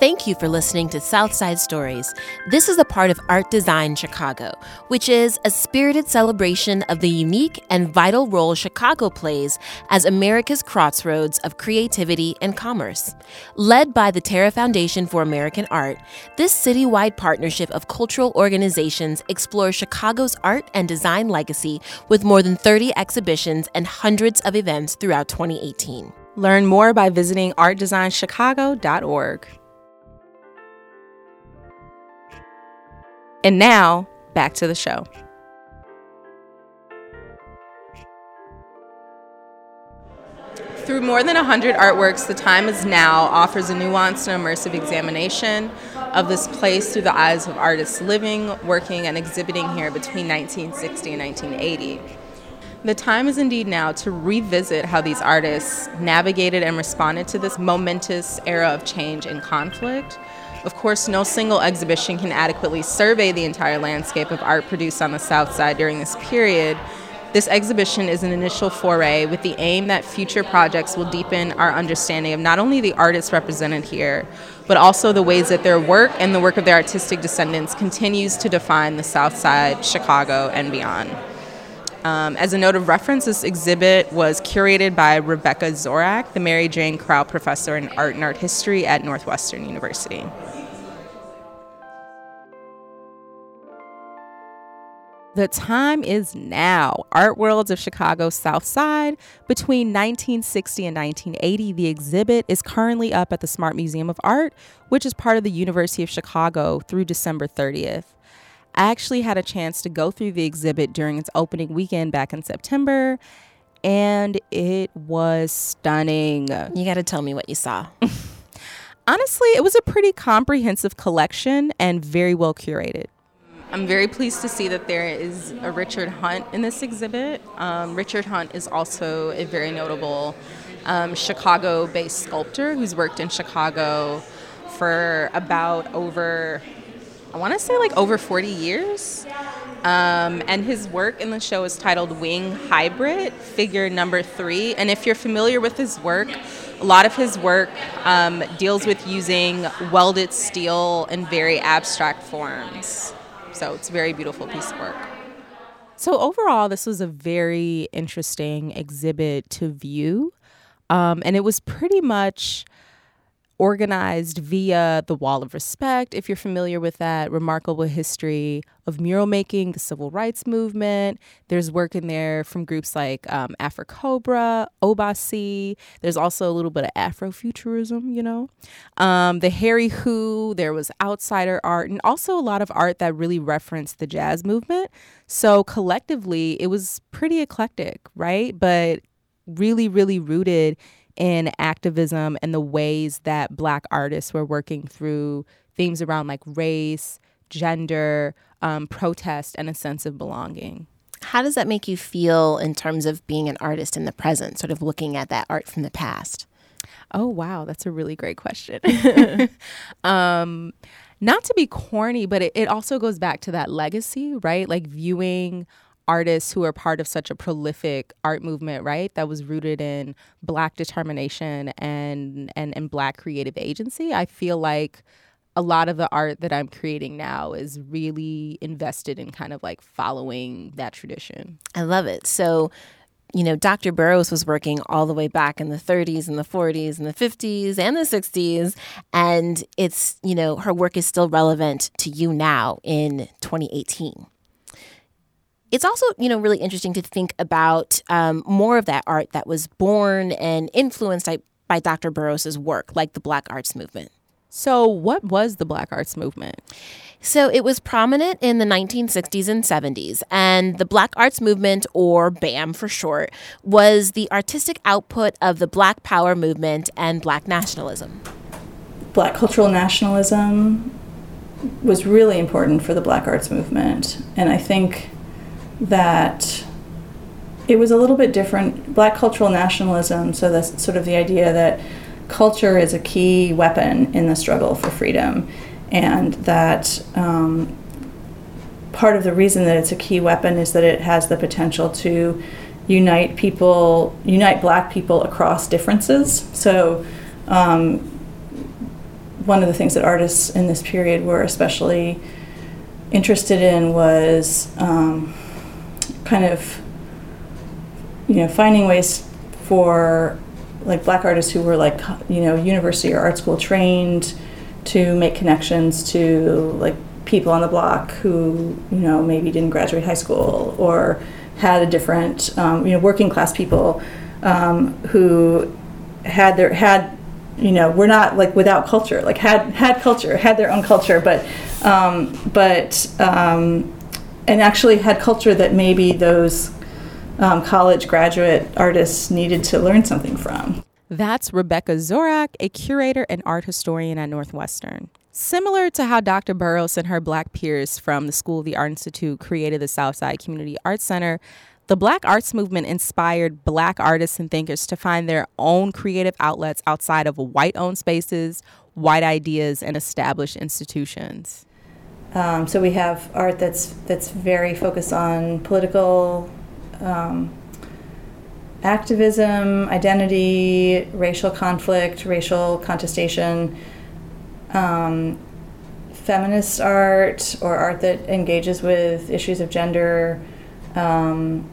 Thank you for listening to Southside Stories. This is a part of Art Design Chicago, which is a spirited celebration of the unique and vital role Chicago plays as America's crossroads of creativity and commerce. Led by the Terra Foundation for American Art, this citywide partnership of cultural organizations explores Chicago's art and design legacy with more than 30 exhibitions and hundreds of events throughout 2018. Learn more by visiting artdesignchicago.org. And now, back to the show. Through more than 100 artworks, The Time Is Now offers a nuanced and immersive examination of this place through the eyes of artists living, working, and exhibiting here between 1960 and 1980. The time is indeed now to revisit how these artists navigated and responded to this momentous era of change and conflict of course, no single exhibition can adequately survey the entire landscape of art produced on the South Side during this period. This exhibition is an initial foray with the aim that future projects will deepen our understanding of not only the artists represented here, but also the ways that their work and the work of their artistic descendants continues to define the South Side, Chicago, and beyond. Um, as a note of reference, this exhibit was curated by Rebecca Zorach, the Mary Jane Crowe Professor in Art and Art History at Northwestern University. The time is now. Art Worlds of Chicago's South Side. Between 1960 and 1980, the exhibit is currently up at the Smart Museum of Art, which is part of the University of Chicago through December 30th. I actually had a chance to go through the exhibit during its opening weekend back in September, and it was stunning. You got to tell me what you saw. honestly, it was a pretty comprehensive collection and very well curated. I'm very pleased to see that there is a Richard Hunt in this exhibit. Um, Richard Hunt is also a very notable um, Chicago based sculptor who's worked in Chicago for about over, I want to say like over 40 years. Um, and his work in the show is titled Wing Hybrid, figure number three. And if you're familiar with his work, a lot of his work um, deals with using welded steel in very abstract forms. So it's a very beautiful piece of work. So, overall, this was a very interesting exhibit to view. Um, and it was pretty much organized via the Wall of Respect, if you're familiar with that remarkable history of mural making, the civil rights movement. There's work in there from groups like um, AfriCOBRA, OBAC. There's also a little bit of Afrofuturism, you know. Um, the Hairy Who, there was outsider art, and also a lot of art that really referenced the jazz movement. So collectively, it was pretty eclectic, right? But really, really rooted in activism and the ways that Black artists were working through themes around like race, gender, um, protest, and a sense of belonging. How does that make you feel in terms of being an artist in the present, sort of looking at that art from the past? Oh, wow. That's a really great question. um, not to be corny, but it, it also goes back to that legacy, right? Like viewing artists who are part of such a prolific art movement, right? That was rooted in black determination and and and black creative agency. I feel like a lot of the art that I'm creating now is really invested in kind of like following that tradition. I love it. So you know, Dr. Burroughs was working all the way back in the 30s and the 40s and the 50s and the 60s. And it's, you know, her work is still relevant to you now in 2018 it's also you know really interesting to think about um, more of that art that was born and influenced by, by Dr. Burroughs's work, like the Black Arts Movement. So, what was the Black Arts Movement? So, it was prominent in the 1960s and 70s, and the Black Arts Movement, or BAM for short, was the artistic output of the Black Power movement and Black nationalism. Black cultural nationalism was really important for the Black Arts Movement, and I think that it was a little bit different. Black cultural nationalism, so that's sort of the idea that culture is a key weapon in the struggle for freedom, and that um, part of the reason that it's a key weapon is that it has the potential to unite people, unite black people across differences. So, um, one of the things that artists in this period were especially interested in was. Um, kind of you know finding ways for like black artists who were like you know university or art school trained to make connections to like people on the block who you know maybe didn't graduate high school or had a different um, you know working class people um, who had their had you know we're not like without culture like had had culture had their own culture but um, but um, and actually had culture that maybe those um, college graduate artists needed to learn something from. That's Rebecca Zorach, a curator and art historian at Northwestern. Similar to how Dr. Burroughs and her black peers from the School of the Art Institute created the Southside Community Arts Center, the Black Arts Movement inspired Black artists and thinkers to find their own creative outlets outside of white owned spaces, white ideas, and established institutions. Um, so we have art that's that's very focused on political um, activism, identity, racial conflict, racial contestation, um, feminist art, or art that engages with issues of gender. Um,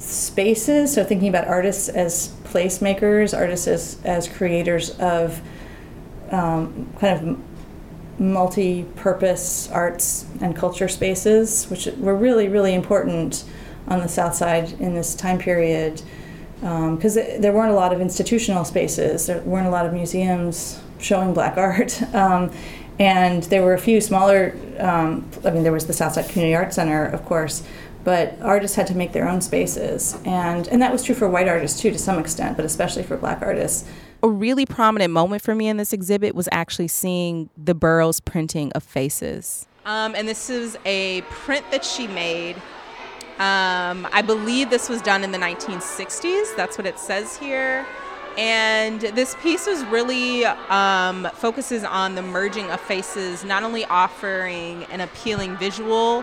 spaces, so thinking about artists as placemakers, artists as, as creators of um, kind of multi-purpose arts and culture spaces, which were really, really important on the South Side in this time period, because um, there weren't a lot of institutional spaces, there weren't a lot of museums showing black art. Um, and there were a few smaller, um, I mean, there was the Southside Community Arts Center, of course, but artists had to make their own spaces. And, and that was true for white artists too, to some extent, but especially for black artists. A really prominent moment for me in this exhibit was actually seeing the Burroughs printing of faces. Um, and this is a print that she made. Um, I believe this was done in the 1960s. That's what it says here. And this piece was really um, focuses on the merging of faces, not only offering an appealing visual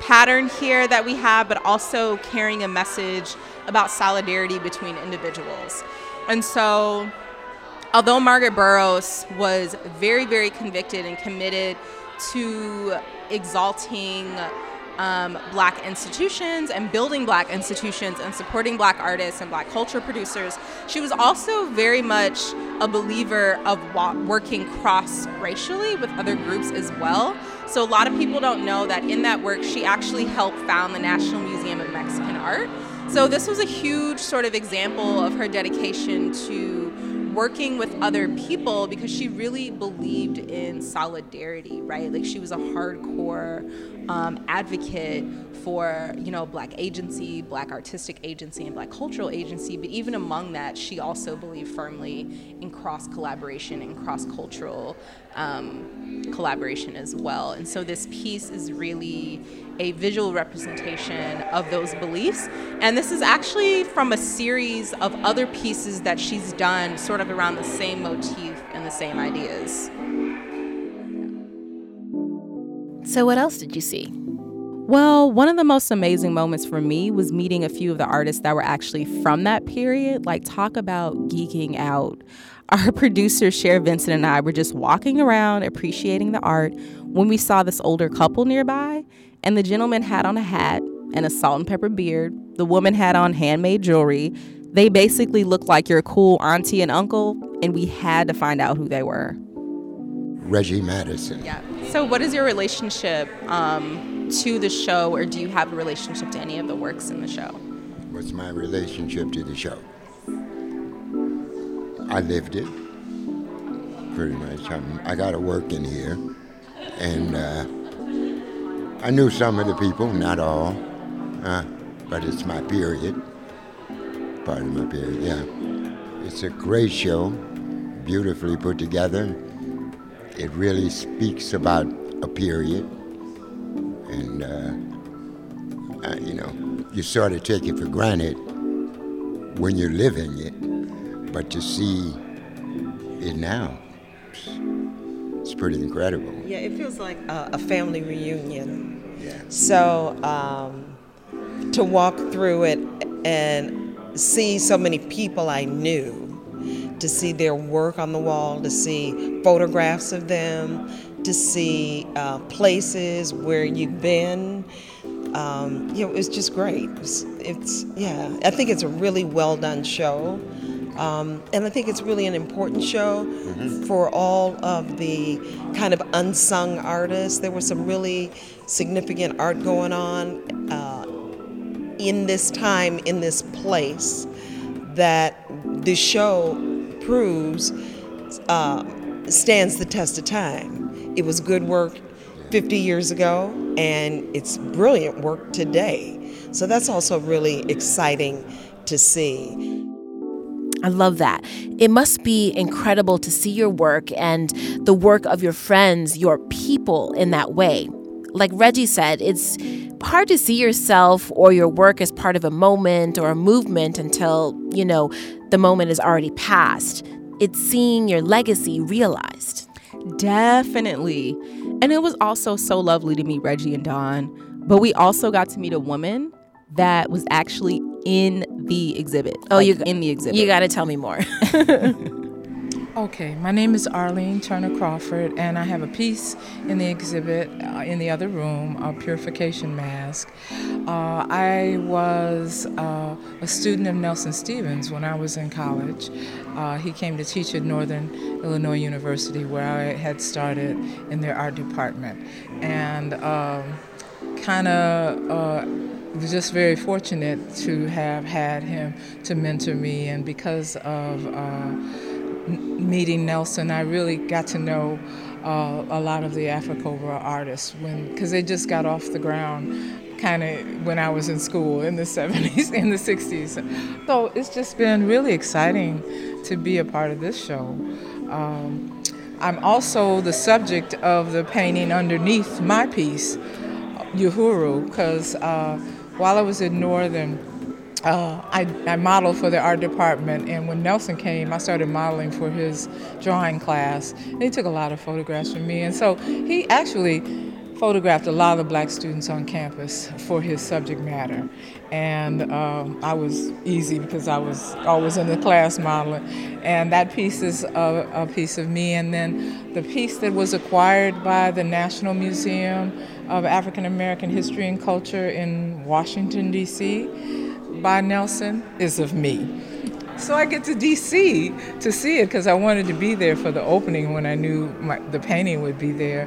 pattern here that we have, but also carrying a message about solidarity between individuals. And so, although Margaret Burroughs was very, very convicted and committed to exalting um, black institutions and building black institutions and supporting black artists and black culture producers. She was also very much a believer of working cross racially with other groups as well. So a lot of people don't know that in that work, she actually helped found the National Museum of Mexican Art. So this was a huge sort of example of her dedication to working with other people because she really believed in solidarity, right? Like she was a hardcore um, advocate for, you know, black agency, black artistic agency, and black cultural agency. But even among that, she also believed firmly in cross collaboration and cross cultural um, collaboration as well. And so this piece is really a visual representation of those beliefs. And this is actually from a series of other pieces that she's done sort of around the same motif and the same ideas. So, what else did you see? Well, one of the most amazing moments for me was meeting a few of the artists that were actually from that period. Like, talk about geeking out. Our producer, Cher Vincent, and I were just walking around appreciating the art when we saw this older couple nearby and the gentleman had on a hat and a salt and pepper beard. The woman had on handmade jewelry. They basically looked like your cool auntie and uncle, and we had to find out who they were. Reggie Madison. Yeah. So, what is your relationship um, to the show, or do you have a relationship to any of the works in the show? What's my relationship to the show? I lived it pretty much. I'm, i got to work in here, and uh, I knew some of the people, not all, uh, but it's my period, part of my period, yeah. It's a great show, beautifully put together. It really speaks about a period, and uh, uh, you know, you sort of take it for granted when you're living it, but to see it now, it's, pretty incredible. Yeah, it feels like a, a family reunion Yeah. so um, to walk through it and see so many people I knew, to see their work on the wall, to see photographs of them, to see uh, places where you've been. Um, you know, it's just great. It's, it's, yeah, I think it's a really well done show. Um, and I think it's really an important show mm-hmm. for all of the kind of unsung artists. There was some really significant art going on uh, in this time, in this place, that the show proves uh, stands the test of time. It was good work 50 years ago, and it's brilliant work today. So that's also really exciting to see. I love that. It must be incredible to see your work and the work of your friends, your people in that way. Like Reggie said, it's hard to see yourself or your work as part of a moment or a movement until, you know, the moment is already past. It's seeing your legacy realized. Definitely. And it was also so lovely to meet Reggie and Dawn. But we also got to meet a woman that was actually in the exhibit. Oh, like you in the exhibit. You got to tell me more. okay, my name is Arlene Turner Crawford, and I have a piece in the exhibit uh, in the other room, a purification mask. Uh, I was uh, a student of Nelson Stevens when I was in college. Uh, he came to teach at Northern Illinois University, where I had started in their art department, and um, kind of uh, was just very fortunate to have had him to mentor me, and because of uh, meeting Nelson, I really got to know uh, a lot of the AfriCOBRA artists when because they just got off the ground kind of when I was in school in the 70s, in the 60s. So it's just been really exciting to be a part of this show. Um, I'm also the subject of the painting underneath my piece, Uhuru, because uh, while I was in Northern, uh, I, I, modeled for the art department, and when Nelson came, I started modeling for his drawing class. And he took a lot of photographs from me, and so he actually photographed a lot of black students on campus for his subject matter. And um, I was easy because I was always in the class modeling. And that piece is a, a piece of me. And then the piece that was acquired by the National Museum of African American History and Culture in Washington, D.C., by Nelson, is of me. So I get to DC to see it because I wanted to be there for the opening when I knew my, the painting would be there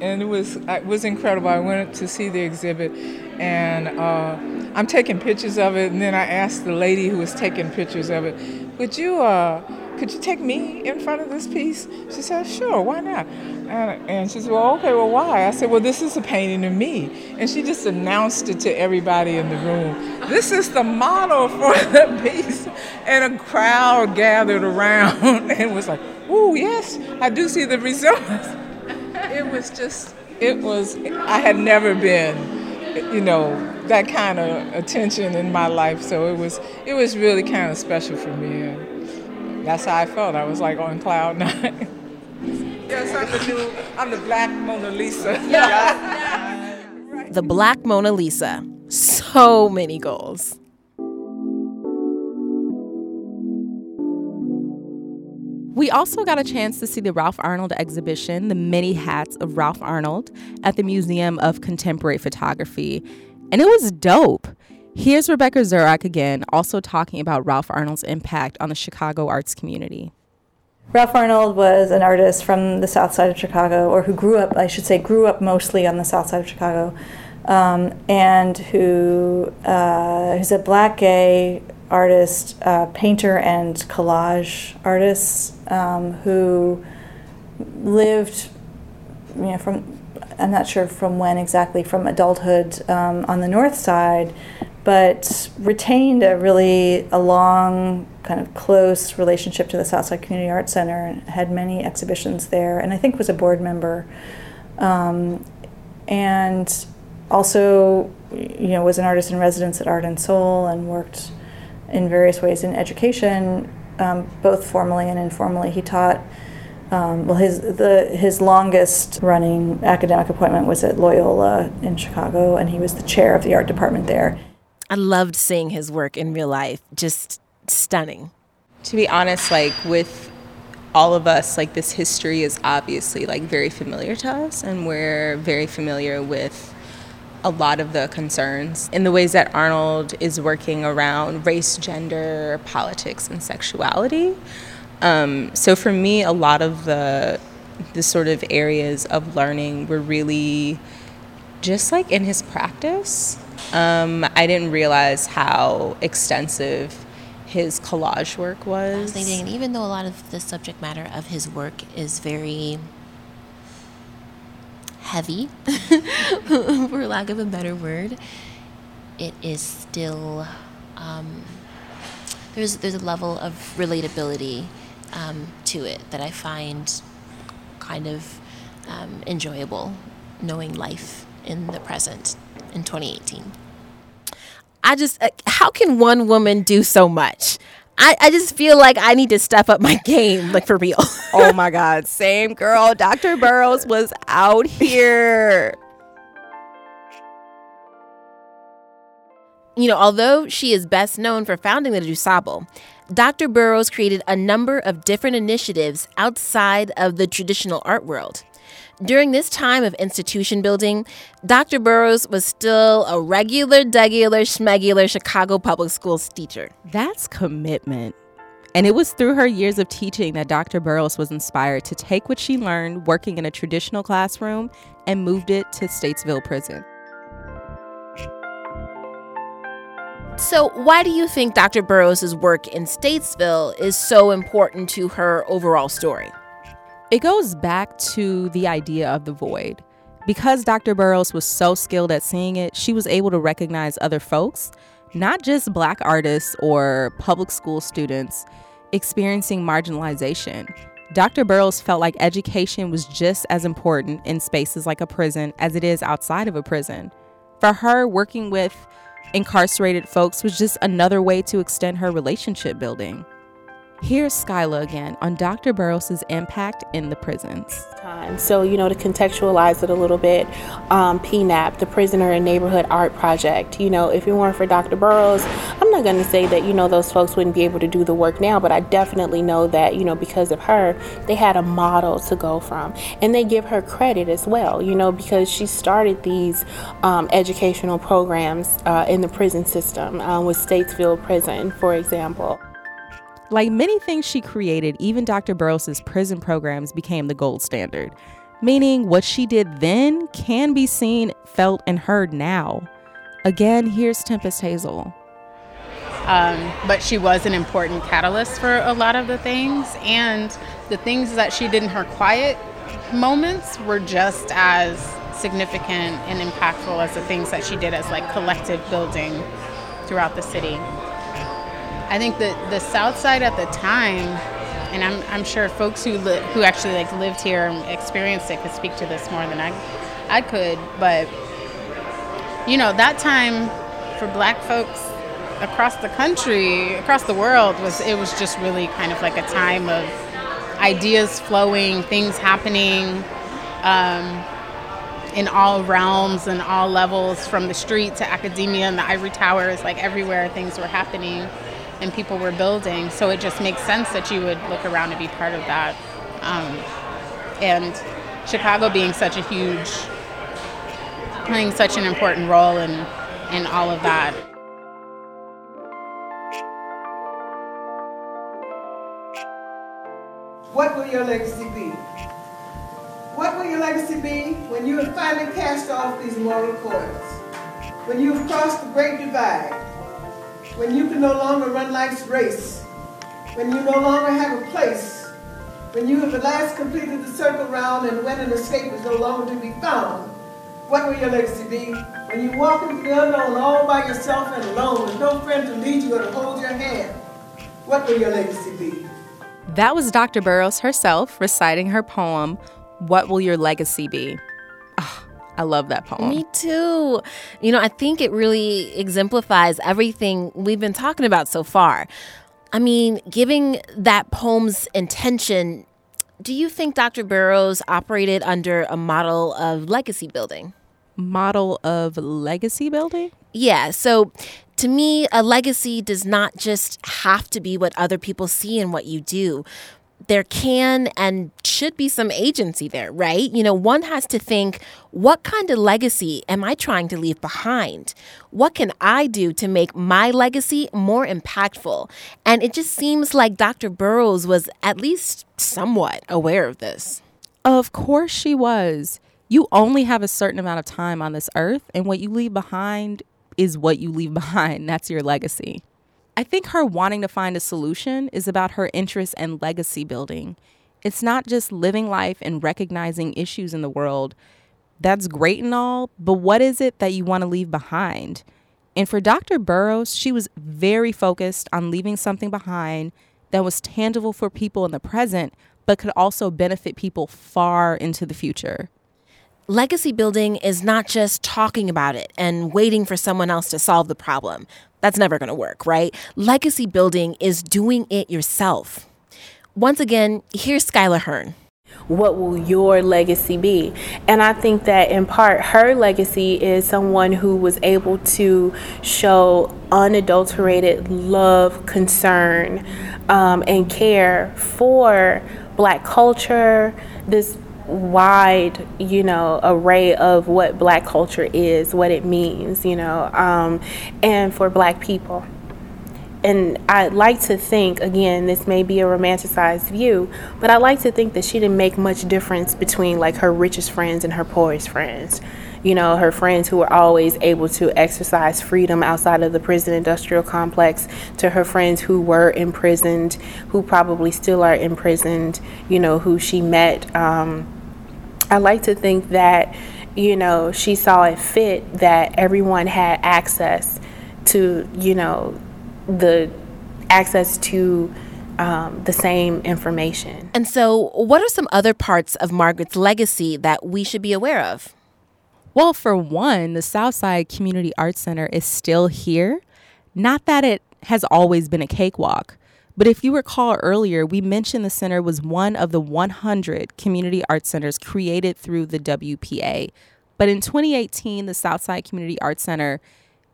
and it was it was incredible. I went to see the exhibit, and uh, I'm taking pictures of it. And then I asked the lady who was taking pictures of it, "Would you uh, could you take me in front of this piece?" She said, "Sure, why not?" And, and she said, "Well, okay, well, why?" I said, "Well, this is a painting of me," and she just announced it to everybody in the room. This is the model for the piece, and a crowd gathered around and was like, "Ooh, yes, I do see the resemblance." it was just, it was, I had never been, you know, that kind of attention in my life. So it was, it was really kind of special for me. And that's how I felt. I was like on cloud nine. yes, I'm the new, I'm the Black Mona Lisa. the Black Mona Lisa. So many goals. We also got a chance to see the Ralph Arnold exhibition, The Many Hats of Ralph Arnold, at the Museum of Contemporary Photography, and it was dope. Here's Rebecca Zorach again, also talking about Ralph Arnold's impact on the Chicago arts community. Ralph Arnold was an artist from the south side of Chicago, or who grew up, I should say, grew up mostly on the south side of Chicago, um, and who uh, who's a black gay artist, uh, painter, and collage artist um, who lived, you know, from I'm not sure from when exactly, from adulthood um, on the north side, but retained a really a long kind of close relationship to the Southside Community Arts Center and had many exhibitions there, and I think was a board member, um, and also you know was an artist in residence at Art and Soul and worked in various ways in education, um, both formally and informally. He taught. Um, well, his the his longest running academic appointment was at Loyola in Chicago, and he was the chair of the art department there. I loved seeing his work in real life. Just stunning. To be honest, like with all of us, like this history is obviously like very familiar to us, and we're very familiar with a lot of the concerns in the ways that Arnold is working around race, gender, politics, and sexuality. Um, so for me, a lot of the the sort of areas of learning were really just like in his practice. Um, I didn't realize how extensive his collage work was. Fascinating. And even though a lot of the subject matter of his work is very heavy, for lack of a better word, it is still um, there's there's a level of relatability um, to it that I find kind of um, enjoyable, knowing life in the present in 2018. I just, uh, how can one woman do so much? I, I just feel like I need to step up my game, like for real. oh my God, same girl. Dr. Burroughs was out here. You know, although she is best known for founding the DuSable, Dr. Burroughs created a number of different initiatives outside of the traditional art world. During this time of institution building, Dr. Burroughs was still a regular, degular, schmegular Chicago public schools teacher. That's commitment. And it was through her years of teaching that Dr. Burroughs was inspired to take what she learned working in a traditional classroom and moved it to Statesville Prison. So, why do you think Dr. Burroughs' work in Statesville is so important to her overall story? It goes back to the idea of the void. Because Dr. Burroughs was so skilled at seeing it, she was able to recognize other folks, not just black artists or public school students, experiencing marginalization. Dr. Burroughs felt like education was just as important in spaces like a prison as it is outside of a prison. For her, working with incarcerated folks was just another way to extend her relationship building. Here's Skyla again on Dr. Burroughs' impact in the prisons. So, you know, to contextualize it a little bit, um, PNAP, the Prisoner and Neighborhood Art Project, you know, if it weren't for Dr. Burroughs, I'm not going to say that, you know, those folks wouldn't be able to do the work now, but I definitely know that, you know, because of her, they had a model to go from. And they give her credit as well, you know, because she started these um, educational programs uh, in the prison system uh, with Statesville Prison, for example. Like many things she created, even Dr. Burroughs' prison programs became the gold standard, meaning what she did then can be seen, felt, and heard now. Again, here's Tempestt Hazel. Um, but she was an important catalyst for a lot of the things, and the things that she did in her quiet moments were just as significant and impactful as the things that she did as like collective building throughout the city. I think that the South Side at the time, and I'm, I'm sure folks who li- who actually like lived here and experienced it could speak to this more than I I could, but you know that time for Black folks across the country, across the world was it was just really kind of like a time of ideas flowing, things happening. Um, in all realms and all levels, from the street to academia and the ivory towers, like everywhere things were happening and people were building. So it just makes sense that you would look around to be part of that. Um, and Chicago being such a huge, playing such an important role in, in all of that. What will your legacy be? What will your legacy be when you have finally cast off these moral cords? When you have crossed the great divide? When you can no longer run life's race, when you no longer have a place, when you have at last completed the circle round and when an escape is no longer to be found, what will your legacy be? When you walk into the unknown all by yourself and alone with no friend to lead you or to hold your hand, what will your legacy be? That was Dr. Burroughs herself reciting her poem, What Will Your Legacy Be? I love that poem. Me too. You know, I think it really exemplifies everything we've been talking about so far. I mean, giving that poem's intention, do you think Dr. Burroughs operated under a model of legacy building? Model of legacy building? Yeah. So to me, a legacy does not just have to be what other people see in what you do, there can and should be some agency there, right? You know, one has to think, what kind of legacy am I trying to leave behind? What can I do to make my legacy more impactful? And it just seems like Dr. Burroughs was at least somewhat aware of this. Of course she was. You only have a certain amount of time on this earth, and what you leave behind is what you leave behind. That's your legacy. I think her wanting to find a solution is about her interest in legacy building. It's not just living life and recognizing issues in the world. That's great and all, but what is it that you want to leave behind? And for Dr. Burroughs, she was very focused on leaving something behind that was tangible for people in the present, but could also benefit people far into the future. Legacy building is not just talking about it and waiting for someone else to solve the problem. That's never going to work, right? Legacy building is doing it yourself. Once again, here's Skyla Hearn. What will your legacy be? And I think that in part, her legacy is someone who was able to show unadulterated love, concern, um, and care for Black culture, this wide, you know, array of what black culture is, what it means, you know, um, and for black people. And I like to think, again, this may be a romanticized view, but I like to think that she didn't make much difference between like her richest friends and her poorest friends you know, her friends who were always able to exercise freedom outside of the prison industrial complex, to her friends who were imprisoned, who probably still are imprisoned, you know, who she met. Um, I like to think that you know, she saw it fit that everyone had access to, you know, the access to um, the same information. And so, what are some other parts of Margaret's legacy that we should be aware of? Well, for one, the Southside Community Arts Center is still here. Not that it has always been a cakewalk, but if you recall earlier, we mentioned the center was one of the 100 community arts centers created through the WPA. But in 2018, the Southside Community Arts Center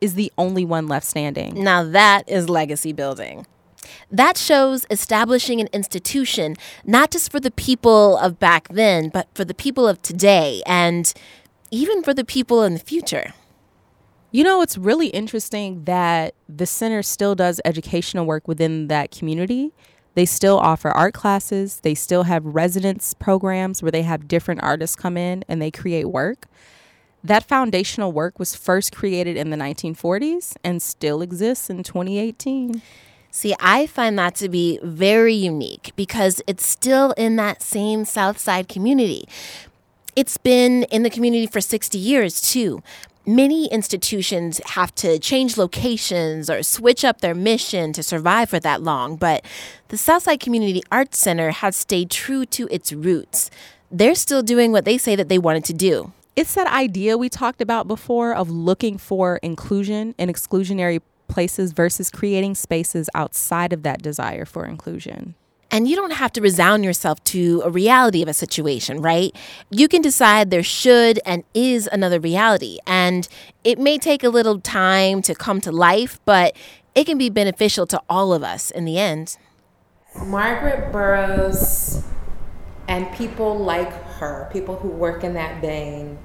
is the only one left standing. Now, that is legacy building. That shows establishing an institution not just for the people of back then, but for the people of today and even for the people in the future. You know, it's really interesting that the center still does educational work within that community. They still offer art classes, they still have residence programs where they have different artists come in and they create work. That foundational work was first created in the 1940s and still exists in 2018. See, I find that to be very unique because it's still in that same South Side community. It's been in the community for 60 years, too many institutions have to change locations or switch up their mission to survive for that long, but the Southside Community Arts Center has stayed true to its roots. They're still doing what they say that they wanted to do. It's that idea we talked about before of looking for inclusion in exclusionary places versus creating spaces outside of that desire for inclusion. And you don't have to resound yourself to a reality of a situation, right? You can decide there should and is another reality. And it may take a little time to come to life, but it can be beneficial to all of us in the end. Margaret Burroughs and people like her, people who work in that vein,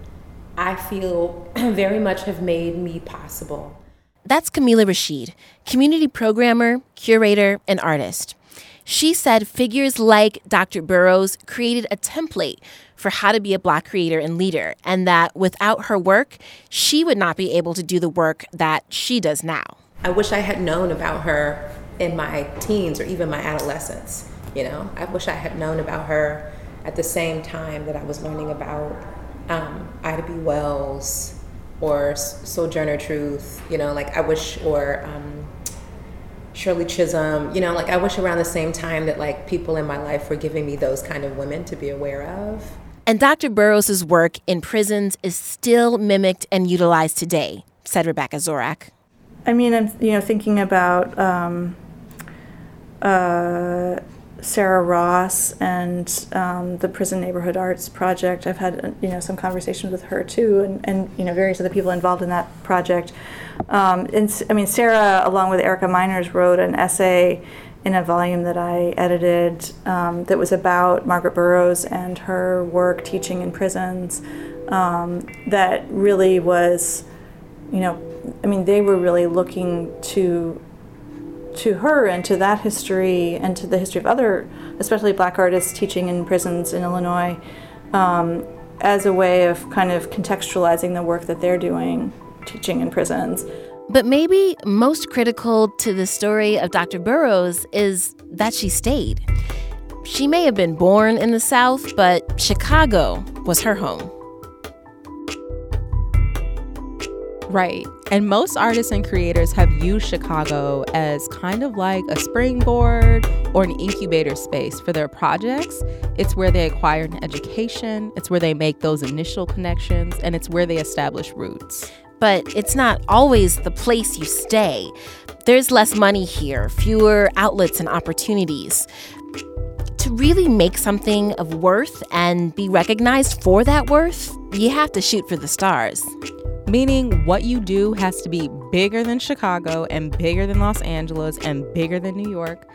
I feel very much have made me possible. That's Camila Rashid, community programmer, curator, and artist. She said figures like Dr. Burroughs created a template for how to be a Black creator and leader, and that without her work, she would not be able to do the work that she does now. I wish I had known about her in my teens or even my adolescence. You know, I wish I had known about her at the same time that I was learning about um, Ida B. Wells or Sojourner Truth. You know, like I wish, or um, Shirley Chisholm, you know, like I wish around the same time that like people in my life were giving me those kind of women to be aware of. And Dr. Burroughs' work in prisons is still mimicked and utilized today, said Rebecca Zorach. I mean, I'm you know thinking about um, uh, Sarah Ross and um, the Prison Neighborhood Arts Project. I've had you know some conversations with her too, and, and you know various other people involved in that project. Um, and I mean, Sarah, along with Erica Meiners, wrote an essay in a volume that I edited um, that was about Margaret Burroughs and her work teaching in prisons. Um, that really was, you know, I mean, they were really looking to to her and to that history and to the history of other, especially black artists teaching in prisons in Illinois, um, as a way of kind of contextualizing the work that they're doing teaching in prisons. But maybe most critical to the story of Dr. Burroughs is that she stayed. She may have been born in the South, but Chicago was her home. Right. And most artists and creators have used Chicago as kind of like a springboard or an incubator space for their projects. It's where they acquire an education, it's where they make those initial connections, and it's where they establish roots but it's not always the place you stay. There's less money here, fewer outlets and opportunities. To really make something of worth and be recognized for that worth, you have to shoot for the stars. Meaning, what you do has to be bigger than Chicago and bigger than Los Angeles and bigger than New York.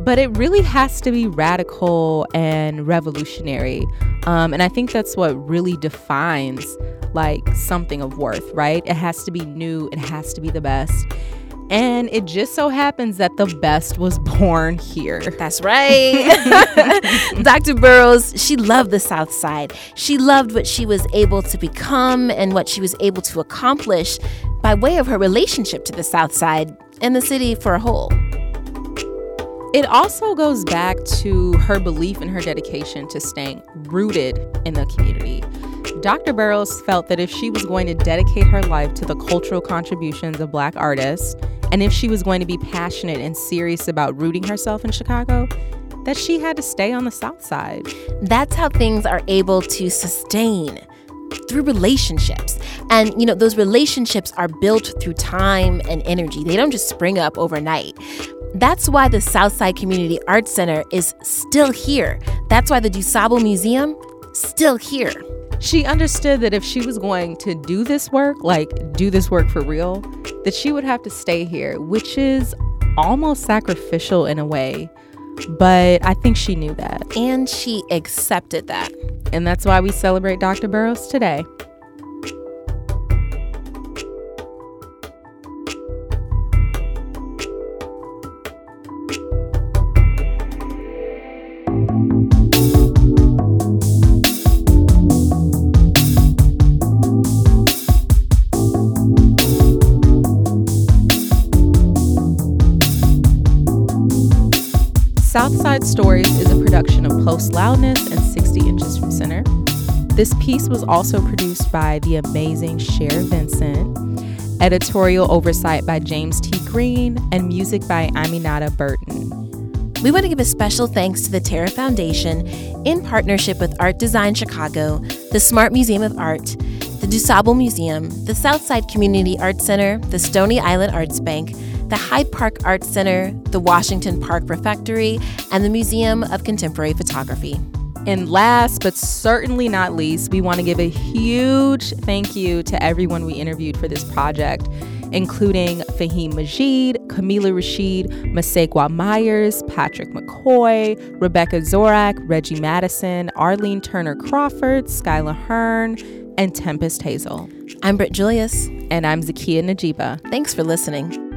But it really has to be radical and revolutionary. Um, and I think that's what really defines like something of worth, right? It has to be new, it has to be the best. And it just so happens that the best was born here. That's right. Dr. Burroughs, she loved the South Side. She loved what she was able to become and what she was able to accomplish by way of her relationship to the South Side and the city for a whole. It also goes back to her belief and her dedication to staying rooted in the community Dr. Burroughs felt that if she was going to dedicate her life to the cultural contributions of black artists, and if she was going to be passionate and serious about rooting herself in Chicago, that she had to stay on the South Side. That's how things are able to sustain through relationships. And, you know, those relationships are built through time and energy, they don't just spring up overnight. That's why the Southside Community Arts Center is still here. That's why the DuSable Museum is still here. She understood that if she was going to do this work, like do this work for real, that she would have to stay here, which is almost sacrificial in a way. But I think she knew that. And she accepted that. And that's why we celebrate Dr. Burroughs today. Stories is a production of Post Loudness and 60 Inches from Center. This piece was also produced by the amazing Cher Vincent, editorial oversight by James T. Green, and music by Aminata Burton. We want to give a special thanks to the Terra Foundation in partnership with Art Design Chicago, the Smart Museum of Art, the DuSable Museum, the Southside Community Arts Center, the Stony Island Arts Bank, the Hyde Park Arts Center, the Washington Park Refectory, and the Museum of Contemporary Photography. And last but certainly not least, we want to give a huge thank you to everyone we interviewed for this project, including Faheem Majeed, Camila Rashid, Masequa Meyers, Patric McCoy, Rebecca Zorach, Reggie Madison, Arlene Turner Crawford, Skyla Hearn, and Tempestt Hazel. I'm Britt Julious. And I'm Zakkiyyah Najeebah. Thanks for listening.